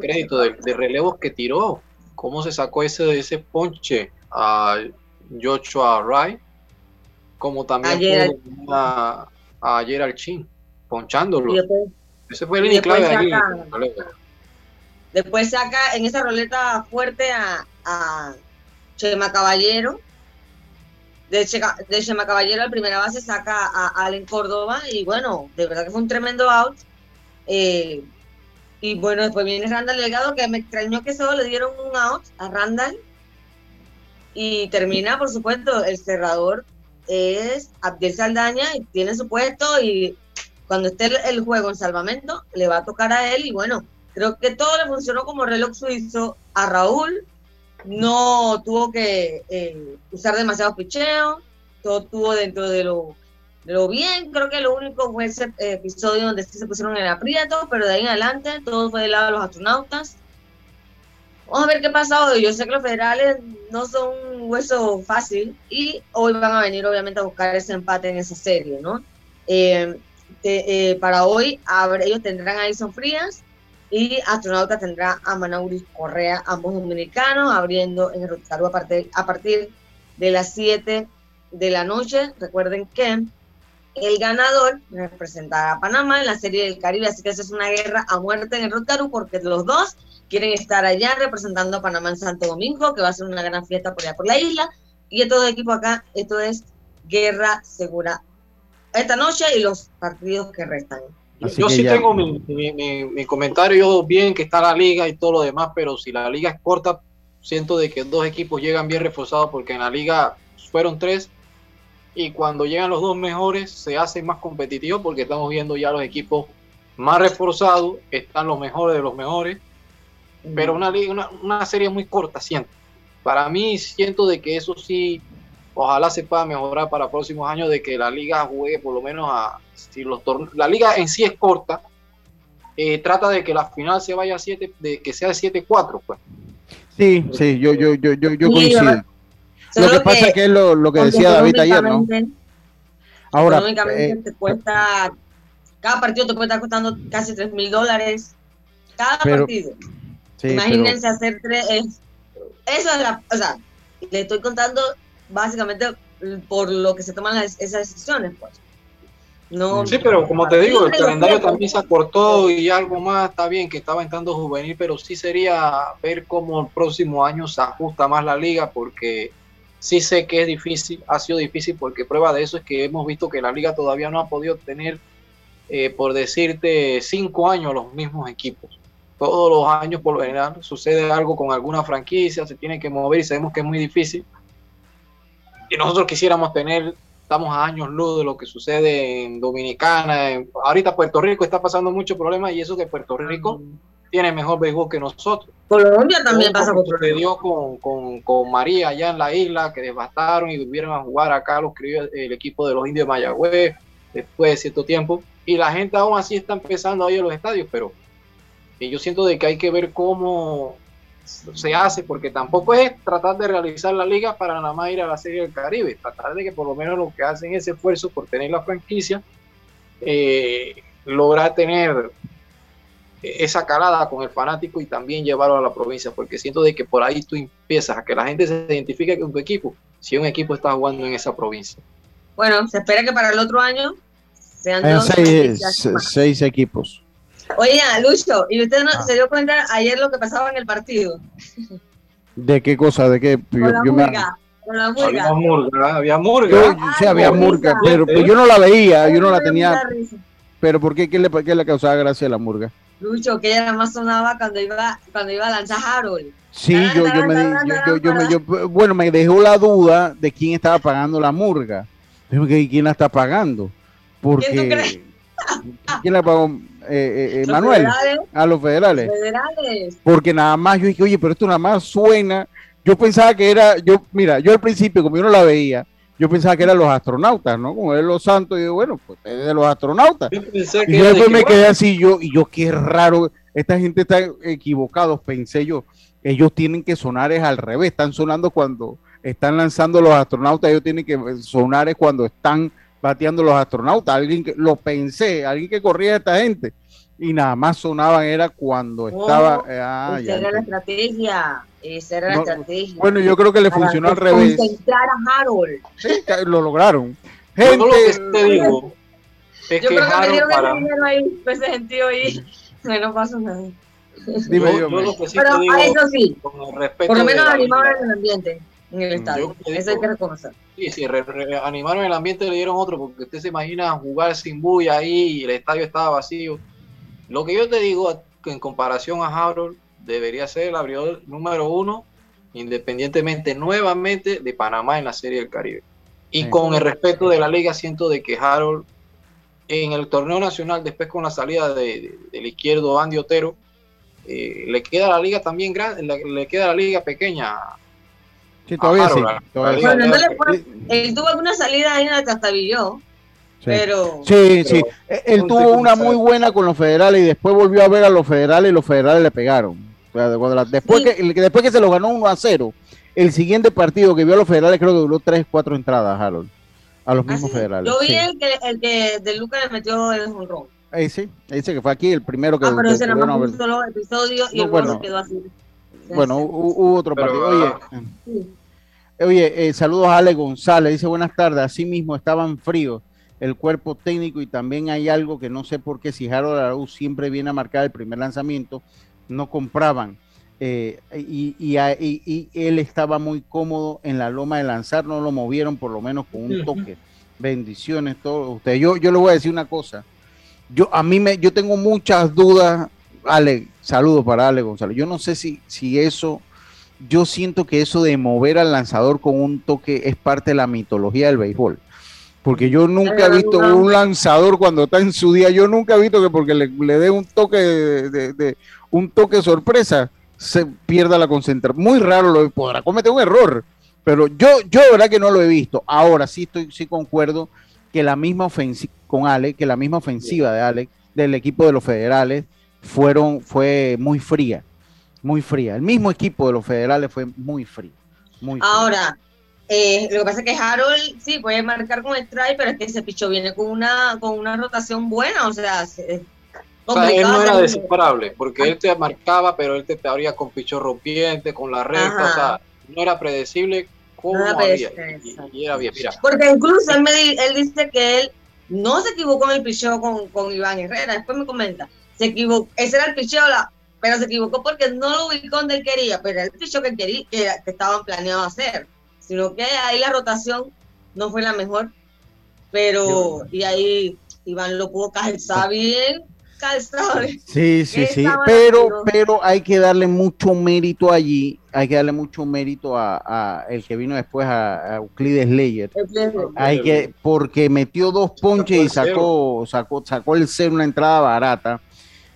crédito de, relevos que tiró, cómo se sacó ese, ese ponche a Joshua Wright, como también ayer, a, a Gerald Chin, ponchándolo. Ese fue el clave ahí. Después saca en esa roleta fuerte a, a Chema Caballero. De, Chema Caballero, la primera base, saca a Allen Córdoba. Y bueno, de verdad que fue un tremendo out. Eh, y bueno, después viene Randall Delgado, que me extrañó que solo le dieron un out a Randall. Y termina, por supuesto, el cerrador es Abdiel Saldaña y tiene su puesto y cuando esté el, juego en salvamento le va a tocar a él y bueno, creo que todo le funcionó como reloj suizo a Raúl, no tuvo que eh, usar demasiado picheo, todo estuvo dentro de lo, lo bien, creo que lo único fue ese episodio donde sí se pusieron en el aprieto, pero de ahí en adelante todo fue del lado de los astronautas. Vamos a ver qué pasa hoy. Yo sé que los federales no son un hueso fácil y hoy van a venir obviamente a buscar ese empate en esa serie, ¿no? Eh, eh, para hoy ellos tendrán a Edison Frías y Astronauta tendrá a Manauris Correa, ambos dominicanos, abriendo en el a partir, a partir de las 7 de la noche. Recuerden que el ganador representará a Panamá en la Serie del Caribe, así que esa es una guerra a muerte en el Rotaru porque los dos quieren estar allá representando a Panamá en Santo Domingo, que va a ser una gran fiesta por allá por la isla. Y todo el equipo acá, esto es guerra segura esta noche y los partidos que restan. Yo sí tengo mi, mi, comentario bien que está la liga y todo lo demás, pero si la liga es corta, siento de que dos equipos llegan bien reforzados porque en la liga fueron tres y cuando llegan los dos mejores se hace más competitivo porque estamos viendo ya los equipos más reforzados, están los mejores de los mejores pero una, una, una serie muy corta, siento. Para mí, siento de que eso sí, ojalá se pueda mejorar para próximos años, de que la liga juegue por lo menos a. Si los la liga en sí es corta, eh, trata de que la final se vaya a 7, de que sea de 7-4, pues. Sí, sí, yo, yo, yo, yo, yo coincido. Lo que, pasa es que es lo, lo que decía David ayer, ¿no? Ahora, eh, te cuesta, cada partido te puede estar costando casi 3 mil dólares. Cada partido. Imagínense hacer tres. eso es la. O sea, le estoy contando básicamente por lo que se toman esas decisiones, pues. No, sí, pero como te digo, el calendario también se acortó y algo más está bien que estaba entrando juvenil, pero sí sería ver cómo el próximo año se ajusta más la liga, porque sí sé que es difícil, ha sido difícil, porque prueba de eso es que hemos visto que la liga todavía no ha podido tener, eh, por decirte, cinco años los mismos equipos todos los años por lo general sucede algo con alguna franquicia, se tiene que mover y sabemos que es muy difícil. Y nosotros quisiéramos tener, estamos a años luz de lo que sucede en Dominicana. ahorita Puerto Rico está pasando muchos problemas y eso que Puerto Rico tiene mejor béisbol que nosotros. Colombia también pasa por sucedió con, con, con, María allá en la isla, que devastaron y volvieron a jugar acá los el equipo de los indios de Mayagüez después de cierto tiempo. Y la gente aún así está empezando a ir a los estadios, pero y yo siento de que hay que ver cómo se hace, porque tampoco es tratar de realizar la liga para nada más ir a la Serie del Caribe, tratar de que por lo menos lo que hacen ese esfuerzo por tener la franquicia, eh, lograr tener esa calada con el fanático y también llevarlo a la provincia, porque siento de que por ahí tú empiezas a que la gente se identifique con tu equipo, si un equipo está jugando en esa provincia. Bueno, se espera que para el otro año sean dos seis, equipos. Oye, Lucho, ¿y usted no ah. se dio cuenta ayer lo que pasaba en el partido? ¿De qué cosa? ¿De qué? Con la murga. Con la murga. Había murga, había murga. sí, había murga, pero, yo no la veía, yo no la tenía. Pero ¿por qué? ¿Qué le, qué le causaba gracia a la murga? Lucho, que ella más sonaba cuando iba, cuando iba a lanzar Harold. Sí, yo, yo, me, yo, yo, me, yo, bueno, me dejó la duda de quién estaba pagando la murga. ¿Quién la está pagando? Porque, ¿Quién tú crees? ¿Quién la pagó? Eh, eh, eh Manuel, a los federales. federales. Porque nada más yo dije, oye, pero esto nada más suena. Yo pensaba que era, yo, mira, yo al principio, como yo no la veía, yo pensaba que eran los astronautas, ¿no? Como eran los santos, y yo, bueno, pues es de los astronautas. y yo después me quedé así, yo, y yo, qué raro, esta gente está equivocados, pensé yo, ellos tienen que sonar es al revés, están sonando cuando están lanzando los astronautas, ellos tienen que sonar es cuando están bateando los astronautas, alguien que lo pensé, alguien que corría a esta gente, y nada más sonaban era cuando estaba... Eh, ah, esa era la estrategia. Esa era la estrategia. Bueno, yo creo que le funcionó al revés. a Harold. Sí, lo lograron. Gente, yo lo que te digo es yo que creo que me dieron para... dinero ahí, ese sentido y no pasó nada. Dime yo, yo, Pero a eso sí, por lo menos animaron el ambiente en el mm, estadio. Eso hay que reconocer. Sí, sí, animaron el ambiente le dieron otro, porque usted se imagina jugar sin bulla ahí y el estadio estaba vacío. Lo que yo te digo en comparación a Harold, debería ser el abridor número uno, independientemente nuevamente de Panamá en la Serie del Caribe. Y con el respeto de la liga, siento de que Harold en el torneo nacional, después con la salida de, del izquierdo Andy Otero, eh, le queda la liga también grande, le, queda la liga pequeña. Sí, todavía sí. Bueno, él tuvo alguna salida ahí en el Castabilló. Pero, sí, sí. E, él tuvo una muy buena con los federales y después volvió a ver a los federales y los federales le pegaron. después, que, después que se lo ganó 1 a 0, el siguiente partido que vio a los federales creo que duró 3, 4 entradas, Harold. A los ah, mismos federales. Yo vi el, que, el que de Lucas le metió el honrón. Ahí sí, dice que fue aquí el primero que. Ah, pero ese más un solo episodio y el bueno, quedó así. Bueno, hubo otro partido. Oye, oye eh, saludos a Ale González. Dice buenas tardes. Así mismo estaban fríos el cuerpo técnico y también hay algo que no sé por qué si Harold Araúz siempre viene a marcar el primer lanzamiento, no compraban. Eh, y, él estaba muy cómodo en la loma de lanzar, no lo movieron por lo menos con un toque. Bendiciones todos ustedes. Yo, yo le voy a decir una cosa. Yo a mí me, yo tengo muchas dudas. Ale, saludos para Ale González. Yo no sé si, si eso, yo siento que eso de mover al lanzador con un toque es parte de la mitología del béisbol porque yo nunca he visto un lanzador cuando está en su día, yo nunca he visto que porque le, dé un toque de, un toque sorpresa se pierda la concentración. Muy raro lo podrá cometer un error, pero yo yo verdad que no lo he visto. Ahora sí estoy sí concuerdo que la misma ofensiva con Alex, que la misma ofensiva de Alex del equipo de los Federales fueron fue muy fría, muy fría. El mismo equipo de los Federales fue muy frío. Muy frío. Ahora, eh, lo que pasa es que Harold sí puede marcar con strike, pero es que ese picho viene con una, con una rotación buena, o sea, él no era desesperable, porque él te marcaba, pero él te, abría con picho rompiente, con la recta, o sea, no era predecible cómo había, y, era bien, mira. Porque incluso él, me, él dice que él no se equivocó en el picheo con, con Iván Herrera, después me comenta, se equivocó, ese era el picheo, pero se equivocó porque no lo ubicó donde él quería, pero era el picheo que quería, que, que estaban planeados hacer. Sino que ahí la rotación no fue la mejor, pero y ahí Iván lo pudo calzar bien, calzado. Sí, sí, sí, pero, pero hay que darle mucho mérito allí, hay que darle mucho mérito a, el que vino después a, Euclides Leyer, hay que, porque metió dos ponches y sacó, sacó, sacó el ser una entrada barata.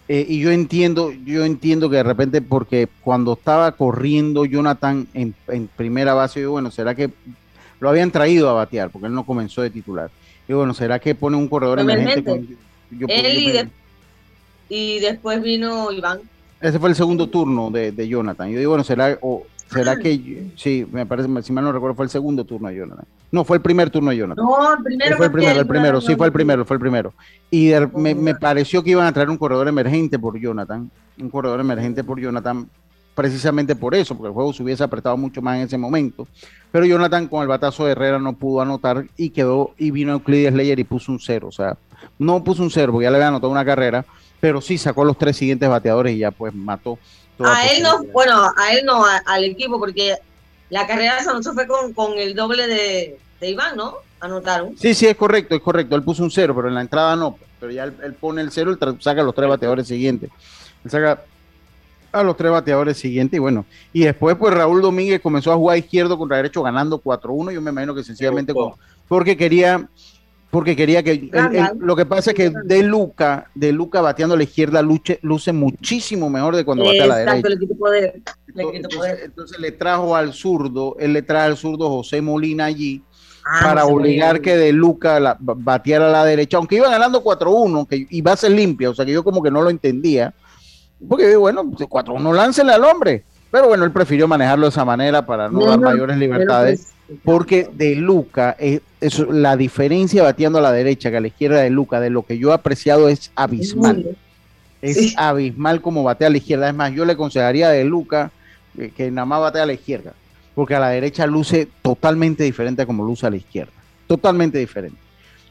Eh, y yo entiendo, yo entiendo que de repente, porque cuando estaba corriendo Jonathan en, primera base, yo bueno, ¿será que lo habían traído a batear? Porque él no comenzó de titular. Y bueno, ¿será que pone un corredor emergente? él y, después vino Iván. Ese fue el segundo turno de, Jonathan. Yo digo, bueno, será, o, ¿Será que sí? Me parece, si mal no recuerdo, fue el segundo turno de Jonathan. No, fue el primer turno de Jonathan. No, el primero. Fue el primero, el primero, sí, fue el primero, fue el primero. Y me, me, pareció que iban a traer un corredor emergente por Jonathan, un corredor emergente por Jonathan, precisamente por eso, porque el juego se hubiese apretado mucho más en ese momento. Pero Jonathan con el batazo de Herrera no pudo anotar y quedó, y vino Euclides Slayer y puso un cero. O sea, no puso un cero porque ya le había anotado una carrera, pero sí sacó los tres siguientes bateadores y ya pues mató. A él no, bueno, a él no, al equipo, porque la carrera de Santos fue con, con el doble de, de, Iván, ¿no? Anotaron. Sí, sí, es correcto, es correcto. Él puso un cero, pero en la entrada no. Pero ya él, pone el cero, él saca los tres bateadores siguientes. Él saca a los tres bateadores siguientes y bueno, y después pues Raúl Domínguez comenzó a jugar izquierdo contra derecho ganando 4-1, yo me imagino que sencillamente porque quería porque quería que lo que pasa es que de Luca, de Luca bateando a la izquierda luce, luce muchísimo mejor de cuando batea a la derecha. entonces, le trajo al zurdo, él le trae al zurdo José Molina allí ah, para obligar que de Luca la, bateara a la derecha, aunque iba ganando 4-1, que iba a ser limpia, o sea que yo como que no lo entendía, porque bueno, 4-1 láncele al hombre, pero bueno, él prefirió manejarlo de esa manera para no, dar mayores libertades. Porque de Luca, eh, la diferencia bateando a la derecha que a la izquierda de Luca, de lo que yo he apreciado es abismal. Es abismal como batea a la izquierda. Es más, yo le aconsejaría de Luca eh, que nada más batea a la izquierda, porque a la derecha luce totalmente diferente a como luce a la izquierda. Totalmente diferente.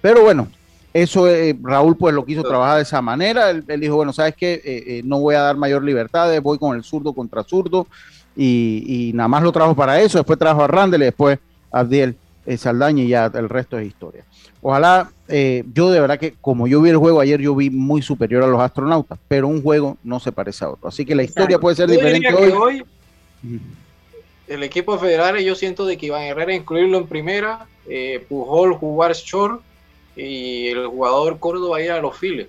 Pero bueno, eso eh, Raúl pues lo quiso trabajar de esa manera. Él, dijo, bueno, ¿sabes qué? no voy a dar mayor libertad, voy con el zurdo contra zurdo y, nada más lo trajo para eso, después trajo a Randall y después a Abdiel eh, Saldaña y ya el resto es historia. Ojalá, eh, yo de verdad que como yo vi el juego ayer, yo vi muy superior a los astronautas, pero un juego no se parece a otro. Así que la historia puede ser diferente hoy. El equipo federal, yo siento de que Iván Herrera incluirlo en primera, eh, Pujol jugar short y el jugador Córdoba ir a los files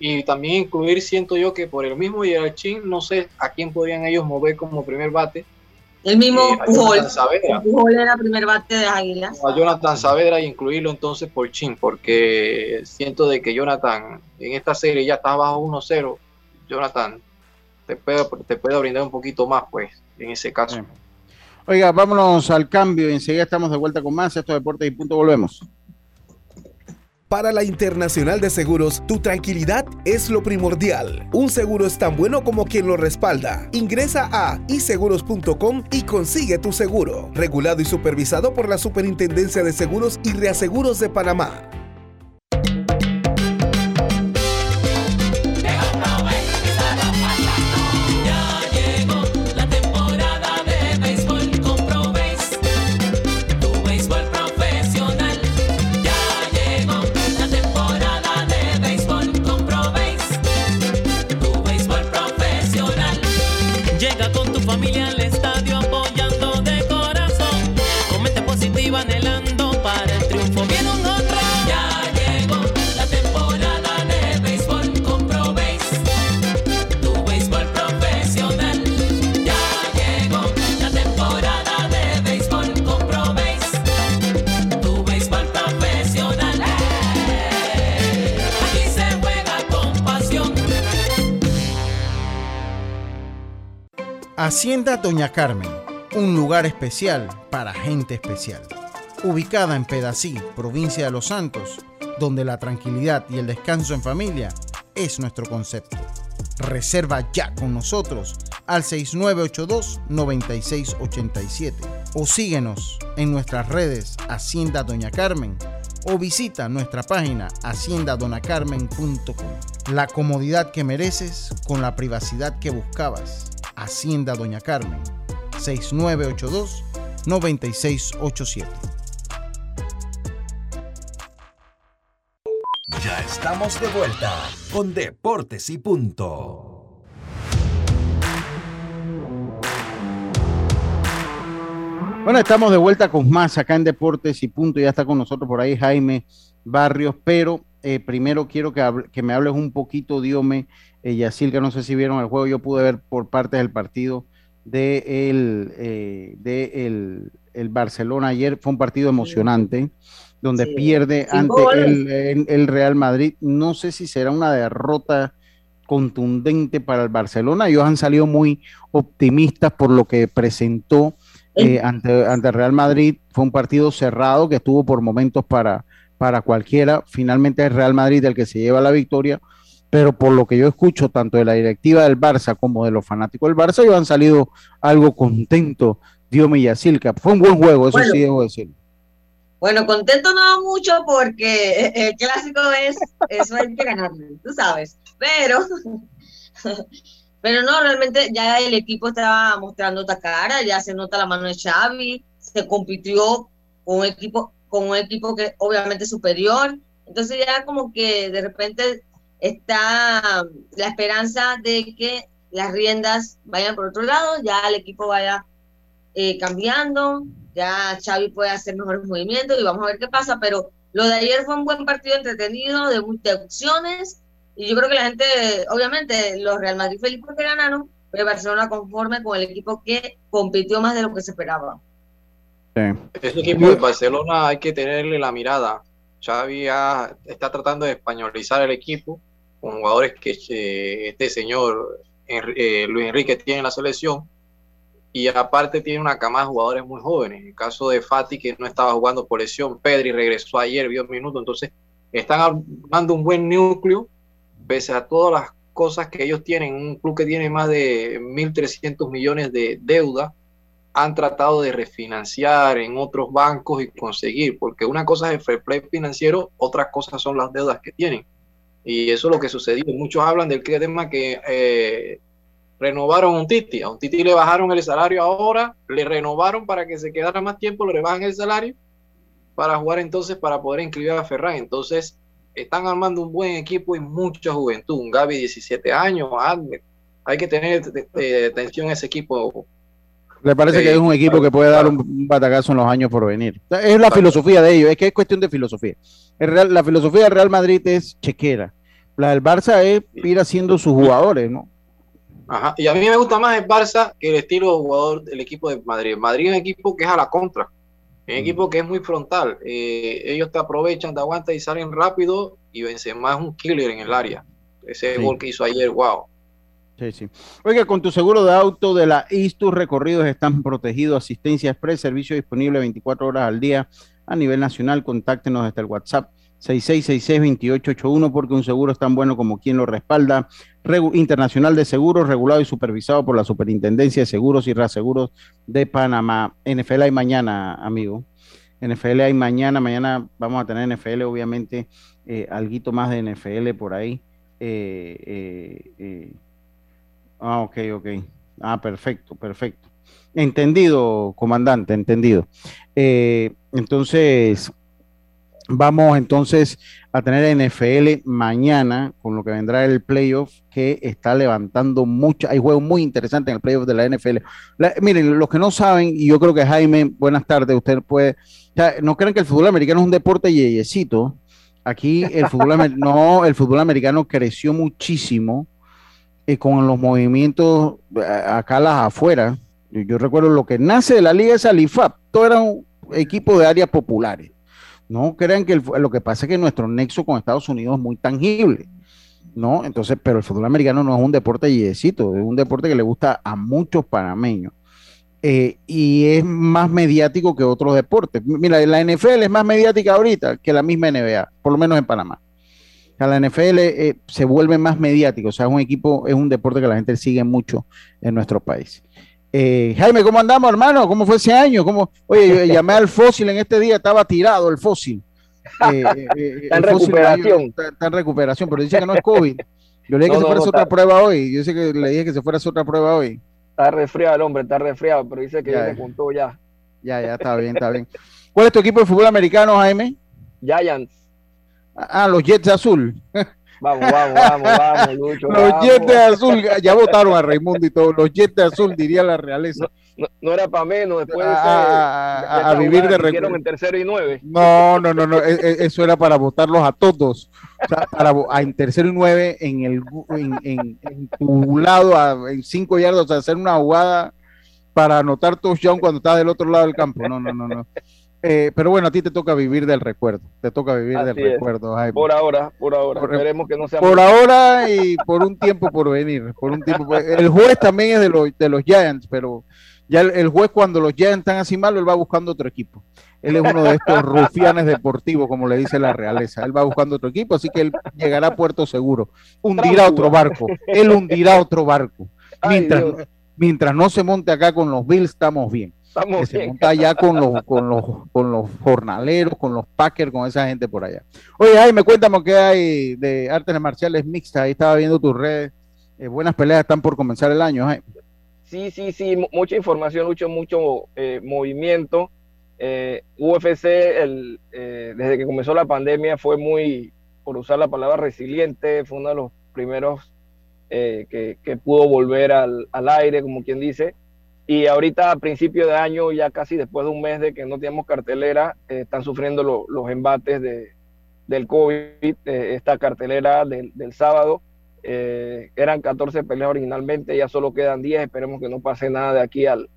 y también incluir, siento yo, que por el mismo Yerachín, no sé a quién podrían ellos mover como primer bate. El mismo eh, Pujol. Pujol era primer bate de Águilas. A Jonathan Saavedra y incluirlo entonces por Chin, porque siento de que Jonathan en esta serie ya está bajo 1-0. Jonathan te puede, te puede brindar un poquito más, pues, en ese caso. Oiga, vámonos al cambio. Enseguida estamos de vuelta con más. Esto Deportes y Punto. Volvemos. Para la Internacional de Seguros, tu tranquilidad es lo primordial. Un seguro es tan bueno como quien lo respalda. Ingresa a iseguros.com y consigue tu seguro. Regulado y supervisado por la Superintendencia de Seguros y Reaseguros de Panamá. Hacienda Doña Carmen, un lugar especial para gente especial. Ubicada en Pedací, provincia de Los Santos, donde la tranquilidad y el descanso en familia es nuestro concepto. Reserva ya con nosotros al 6982-9687 o síguenos en nuestras redes Hacienda Doña Carmen o visita nuestra página haciendadonacarmen.com. La comodidad que mereces con la privacidad que buscabas. Hacienda Doña Carmen, 6982-9687. Ya estamos de vuelta con Deportes y Punto. Bueno, estamos de vuelta con más acá en Deportes y Punto. Ya está con nosotros por ahí Jaime Barrios, pero eh, primero quiero que, que, me hables un poquito, Diome, eh, Yacil, que no sé si vieron el juego, yo pude ver por partes del partido de el, eh, de el, Barcelona ayer, fue un partido emocionante, donde pierde ante el, el, Real Madrid, no sé si será una derrota contundente para el Barcelona. Ellos han salido muy optimistas por lo que presentó eh, ante, ante Real Madrid. Fue un partido cerrado que estuvo por momentos para, para cualquiera. Finalmente es Real Madrid el que se lleva la victoria, pero por lo que yo escucho tanto de la directiva del Barça como de los fanáticos del Barça, ellos han salido algo contentos. Dios Silca. Fue un buen juego, eso sí debo decir. Bueno, contento no mucho porque el clásico es, eso hay que ganarlo, tú sabes. Pero, pero no, realmente ya el equipo estaba mostrando otra cara, ya se nota la mano de Xavi, se compitió con un equipo, con un equipo que obviamente superior. Entonces ya como que de repente está la esperanza de que las riendas vayan por otro lado, ya el equipo vaya eh, cambiando, ya Xavi puede hacer mejores movimientos y vamos a ver qué pasa, pero lo de ayer fue un buen partido entretenido, de muchas opciones, y yo creo que la gente, obviamente, los Real Madrid felices porque ganaron, pero Barcelona conforme con el equipo que compitió más de lo que se esperaba. Sí. Ese equipo de Barcelona hay que tenerle la mirada. Xavi está tratando de españolizar el equipo con jugadores que este señor eh, Luis Enrique tiene en la selección y aparte tiene una cama de jugadores muy jóvenes. En el caso de Fati, que no estaba jugando por lesión, Pedri regresó ayer, vio minutos, entonces están dando un buen núcleo, pese a todas las cosas que ellos tienen, un club que tiene más de 1.300 millones de deuda, han tratado de refinanciar en otros bancos y conseguir, porque una cosa es el fair play financiero, otras cosas son las deudas que tienen. Y eso es lo que sucedió. Muchos hablan del tema que eh, renovaron a un Titi. A un Titi le bajaron el salario ahora, le renovaron para que se quedara más tiempo, le bajan el salario para jugar entonces para poder inscribir a Ferran. Entonces, están armando un buen equipo y mucha juventud. Un Gaby 17 años, hay que tener atención a ese equipo. Le parece que es un equipo que puede dar un batacazo en los años por venir. Es la filosofía de ellos, es que es cuestión de filosofía. la filosofía del Real Madrid es chequera. La del Barça es ir haciendo sus jugadores, ¿no? Ajá. Y a mí me gusta más el Barça que el estilo de jugador del equipo de Madrid. Madrid es un equipo que es a la contra, es un mm. equipo que es muy frontal. Eh, ellos te aprovechan, te aguantan y salen rápido y Benzema es un killer en el área. Ese gol que hizo ayer, wow. Sí, sí. Oiga, con tu seguro de auto de la ISTU, recorridos están protegidos, asistencia express, servicio disponible 24 horas al día a nivel nacional. Contáctenos desde el WhatsApp 6666-2881 porque un seguro es tan bueno como quien lo respalda. Internacional de Seguros, regulado y supervisado por la Superintendencia de Seguros y Reaseguros de Panamá. NFL hay mañana, amigo. NFL hay mañana, mañana vamos a tener NFL, obviamente, eh, algo más de NFL por ahí. Eh, eh, eh, ah, ok, ok. Ah, perfecto, perfecto. Entendido, comandante, entendido. entonces, Vamos entonces a tener NFL mañana con lo que vendrá el playoff que está levantando mucho. Hay juegos muy interesantes en el playoff de la NFL. miren, los que no saben, y yo creo que Jaime, buenas tardes, usted puede. no crean que el fútbol americano es un deporte yeyecito. Aquí el fútbol, no, el fútbol americano creció muchísimo eh, con los movimientos eh, acá las afuera. Yo, recuerdo lo que nace de la liga es Alifab, todo era un equipo de áreas populares no crean que lo que pasa es que nuestro nexo con Estados Unidos es muy tangible. ¿no? Entonces, pero el fútbol americano no es un deporte yesito, es un deporte que le gusta a muchos panameños. Eh, y es más mediático que otros deportes. Mira, la NFL es más mediática ahorita que la misma NBA, por lo menos en Panamá. La NFL eh, se vuelve más mediático, o sea, es un equipo, es un deporte que la gente sigue mucho en nuestro país. Eh, Jaime, ¿cómo andamos, hermano? ¿Cómo fue ese año? ¿Cómo? Oye, yo llamé al fósil en este día, estaba tirado el fósil. Eh, eh, está en recuperación. está, en recuperación, pero dice que no es COVID. Yo le dije que se fuera a hacer otra prueba hoy. Yo sé que le dije que se fuera otra prueba hoy. Está resfriado el hombre, está resfriado, pero dice que ya, se juntó ya. Ya, ya, está bien, está bien. ¿Cuál es tu equipo de fútbol americano, Jaime? Giants. Ah, los Jets azul. Vamos, vamos, vamos, vamos, Lucho. Los Jets azul, ya votaron a Raimundo y todo. Los Jets azul, diría la realeza. No, era para menos, después de, a, vivir de recursos. en tercero y nueve. No, no, no, no, e, e, eso era para votarlos a todos. O sea, para, a, en tercero y nueve, en, el, en, en, tu lado, en cinco yardas, o sea, hacer una jugada para anotar touchdown cuando estás del otro lado del campo. No, no, no, no. Eh, pero bueno, a ti te toca vivir del recuerdo. Te toca vivir del recuerdo, Por ahora, por ahora. Esperemos que no sea. Por ahora y por un tiempo por venir. Por un tiempo. El juez también es de los, de los Giants, pero ya el, juez cuando los Giants están así malos, él va buscando otro equipo. Él es uno de estos rufianes deportivos, como le dice la realeza. Él va buscando otro equipo, así que él llegará a puerto seguro. Hundirá otro barco. Él hundirá otro barco. Mientras, mientras no se monte acá con los Bills, estamos bien que se monta allá con los, con los, con los jornaleros, con los Packers, con esa gente por allá. Oye, Jaime, cuéntame qué hay de artes marciales mixtas. Ahí estaba viendo tus redes. Eh, buenas peleas están por comenzar el año, Jaime. Sí, sí, sí, mucha información, mucho, mucho eh, movimiento. Eh, UFC, el, desde que comenzó la pandemia, fue muy, por usar la palabra resiliente, fue uno de los primeros que, que, pudo volver al, al aire, como quien dice y ahorita a principio de año, ya casi después de un mes de que no teníamos cartelera, eh, están sufriendo los embates de, del COVID. Eh, esta cartelera del, del sábado eh, eran 14 peleas originalmente, ya solo quedan 10. Esperemos que no pase nada de aquí al,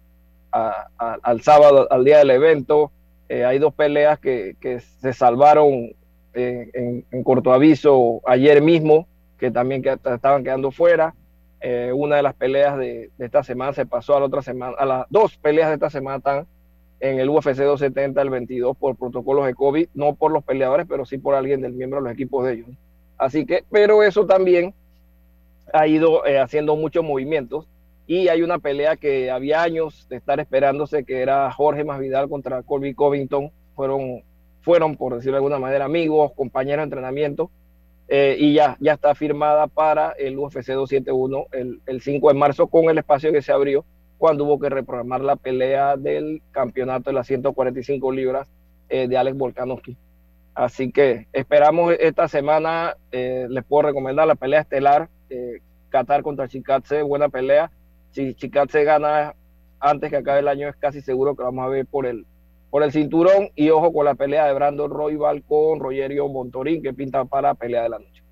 al sábado, al día del evento. hay dos peleas que, que se salvaron en, en, corto aviso ayer mismo, que también que estaban quedando fuera. Eh, una de las peleas de, esta semana se pasó a la otra semana, a las dos peleas de esta semana están en el UFC 270 el 22 por protocolos de COVID, no por los peleadores, pero sí por alguien del miembro de los equipos de ellos. Así que, pero eso también ha ido eh, haciendo muchos movimientos y hay una pelea que había años de estar esperándose que era Jorge Masvidal contra Colby Covington, fueron, fueron por decirlo de alguna manera amigos, compañeros de entrenamiento, eh, y ya, ya está firmada para el UFC 271 el, el 5 de marzo con el espacio que se abrió cuando hubo que reprogramar la pelea del campeonato de las 145 libras eh, de Alex Volkanovski. Así que esperamos esta semana, eh, les puedo recomendar la pelea estelar, Qatar contra Chikatse, buena pelea. Si Chikatse gana antes que acabe el año, es casi seguro que vamos a ver por el, por el cinturón y ojo con la pelea de Brandon Royval con Rogerio Montorín que pinta para pelea de la noche.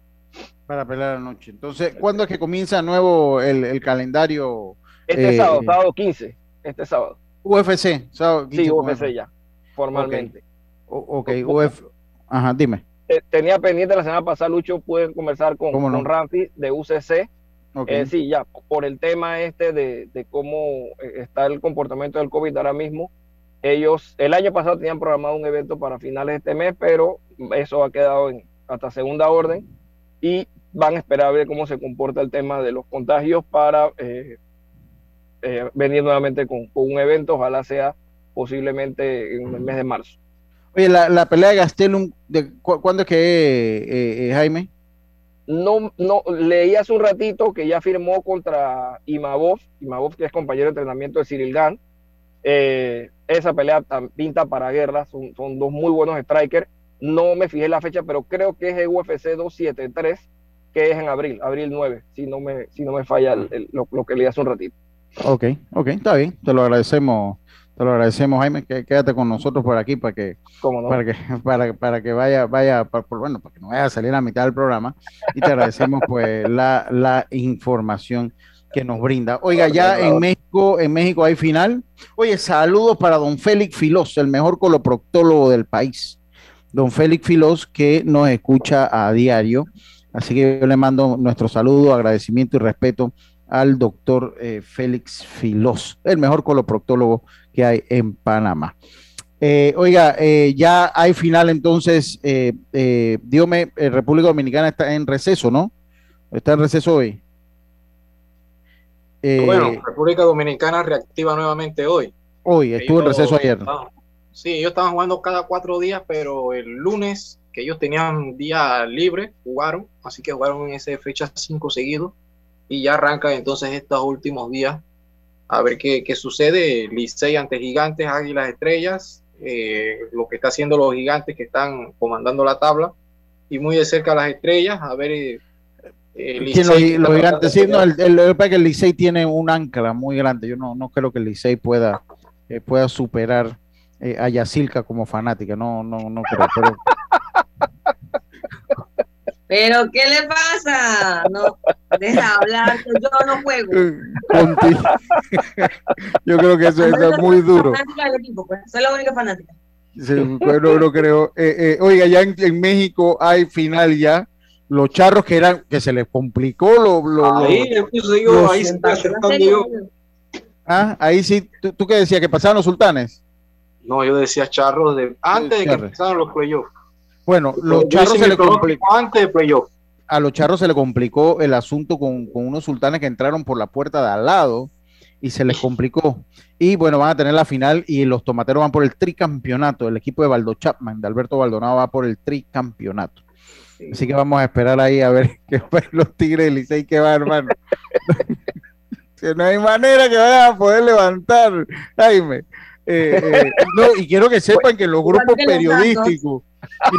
Para pelea de la noche. Entonces, ¿cuándo es que comienza nuevo el, calendario? Este eh, sábado, sábado 15, este sábado. UFC, sábado 15, Sí, UFC ya, formalmente. Ok, Uf, ajá, dime. Tenía pendiente la semana pasada, Lucho, pude conversar con, con Ramfi de UCC. Okay. Eh, sí, ya, por el tema este de, de cómo eh, está el comportamiento del COVID ahora mismo, ellos el año pasado tenían programado un evento para finales de este mes, pero eso ha quedado en, hasta segunda orden y van a esperar a ver cómo se comporta el tema de los contagios para eh, eh, venir nuevamente con, un evento, ojalá sea posiblemente en el mes de marzo. Oye, la, pelea de Gastelum, de, ¿cuándo es que, eh, Jaime? No, no, leí hace un ratito que ya firmó contra Imabov, Imabov que es compañero de entrenamiento de Cyril Gann, eh, esa pelea pinta para guerra, son, son, dos muy buenos strikers. No me fijé la fecha, pero creo que es el UFC 273, que es en abril, abril 9, si no me, si no me falla lo, que leí hace un ratito. Ok, ok, está bien, te lo agradecemos, te lo agradecemos, Jaime, que quédate con nosotros por aquí para que, para que, para, para, que vaya, vaya, bueno, para que no vaya a salir a mitad del programa, y te agradecemos pues la, la información que nos brinda. Oiga, ya en México, en México hay final. Oye, saludos para don Félix Filós, el mejor coloproctólogo del país. Don Félix Filós, que nos escucha a diario. Así que yo le mando nuestro saludo, agradecimiento y respeto al doctor eh, Félix Filós, el mejor coloproctólogo que hay en Panamá. Eh, oiga, eh, ya hay final entonces, eh, dígame, República Dominicana está en receso, ¿no? Está en receso hoy. Eh, bueno, República Dominicana reactiva nuevamente hoy. Hoy, estuvo en receso ayer. sí, ellos estaban jugando cada cuatro días, pero el lunes, que ellos tenían día libre, jugaron, así que jugaron en esa fecha cinco seguidos y ya arranca entonces estos últimos días a ver qué, qué sucede. Licey ante Gigantes, Águilas Estrellas, eh, lo que está haciendo los Gigantes que están comandando la tabla y muy de cerca las Estrellas, a ver eh, eh, lo, gigantes, no, el, el, que el Licey tiene un ancla muy grande. Yo no, no creo que el Licey pueda, eh, pueda superar eh, a Yacilca como fanática. No, no, no creo. Pero... ¿Pero qué le pasa? No, deja hablar, yo no juego. yo creo que eso, es muy duro. Pues, soy la única fanática. no, no creo. Eh, eh, oiga, ya en, México hay final ya. Los charros que eran, que se les complicó lo, lo ahí, yo, ahí yo. Ah, ahí sí, ¿tú, tú qué decías? ¿Que pasaban los sultanes? No, yo decía charros de antes de que empezaran los playoffs. Bueno, los charros se le complicó antes de playoff. A los charros se le complicó el asunto con, con, unos sultanes que entraron por la puerta de al lado y se les complicó. Y bueno, van a tener la final y los tomateros van por el tricampeonato. El equipo de Baldo Chapman, de Alberto Baldonado, va por el tricampeonato. Así que vamos a esperar ahí a ver qué los Tigres del Licey que va, hermano. que no hay manera que vayan a poder levantar, Jaime. Eh, eh, no, y quiero que sepan que los grupos periodísticos,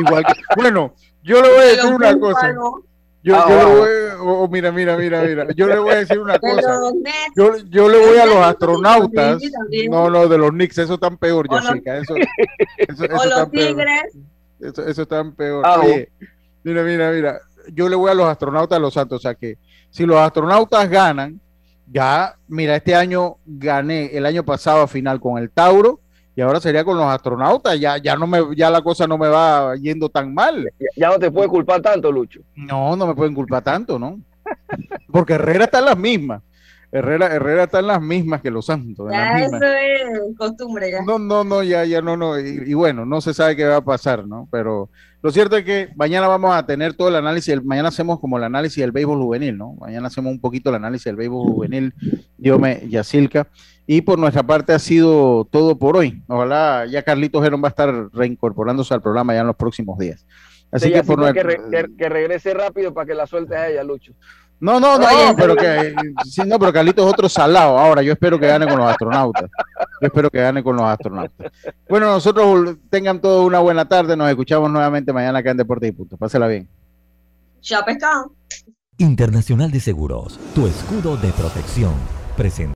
igual que, bueno, yo le voy a decir una cosa. Yo, ah, le voy, oh, mira, mira, mira, mira, yo le voy a decir una cosa. Yo, yo le voy a los astronautas, no, no, de los Knicks, eso tan peor, Jessica, eso, eso, eso, tan peor. Eso, eso tan peor. Ah, mira, mira, mira, yo le voy a los astronautas de los Santos, o sea que si los astronautas ganan, ya, mira, este año gané el año pasado a final con el Tauro y ahora sería con los astronautas. Ya, ya no me, ya la cosa no me va yendo tan mal. Ya, no te puede culpar tanto, Lucho. No, no me pueden culpar tanto, ¿no? Porque Herrera está en las mismas. Herrera, Herrera está en las mismas que los Santos. Ya eso es costumbre ya. No, no, no, ya, ya no, no. Y, bueno, no se sabe qué va a pasar, ¿no? Pero lo cierto es que mañana vamos a tener todo el análisis. mañana hacemos como el análisis del béisbol juvenil, ¿no? Mañana hacemos un poquito el análisis del béisbol juvenil, Diome Yacilca. Y por nuestra parte ha sido todo por hoy. Ojalá ya Carlitos Gerón va a estar reincorporándose al programa ya en los próximos días. Así que, por que, regrese rápido para que la sueltes a ella, Lucho. No, no, no, pero que sí, no, pero Carlitos es otro salado. Ahora, yo espero que gane con los astronautas. Yo espero que gane con los astronautas. Bueno, nosotros tengan todos una buena tarde. Nos escuchamos nuevamente mañana acá en Deportes y Puntos. Pásela bien. Chao, pescado. Internacional de Seguros, tu escudo de protección. Presente.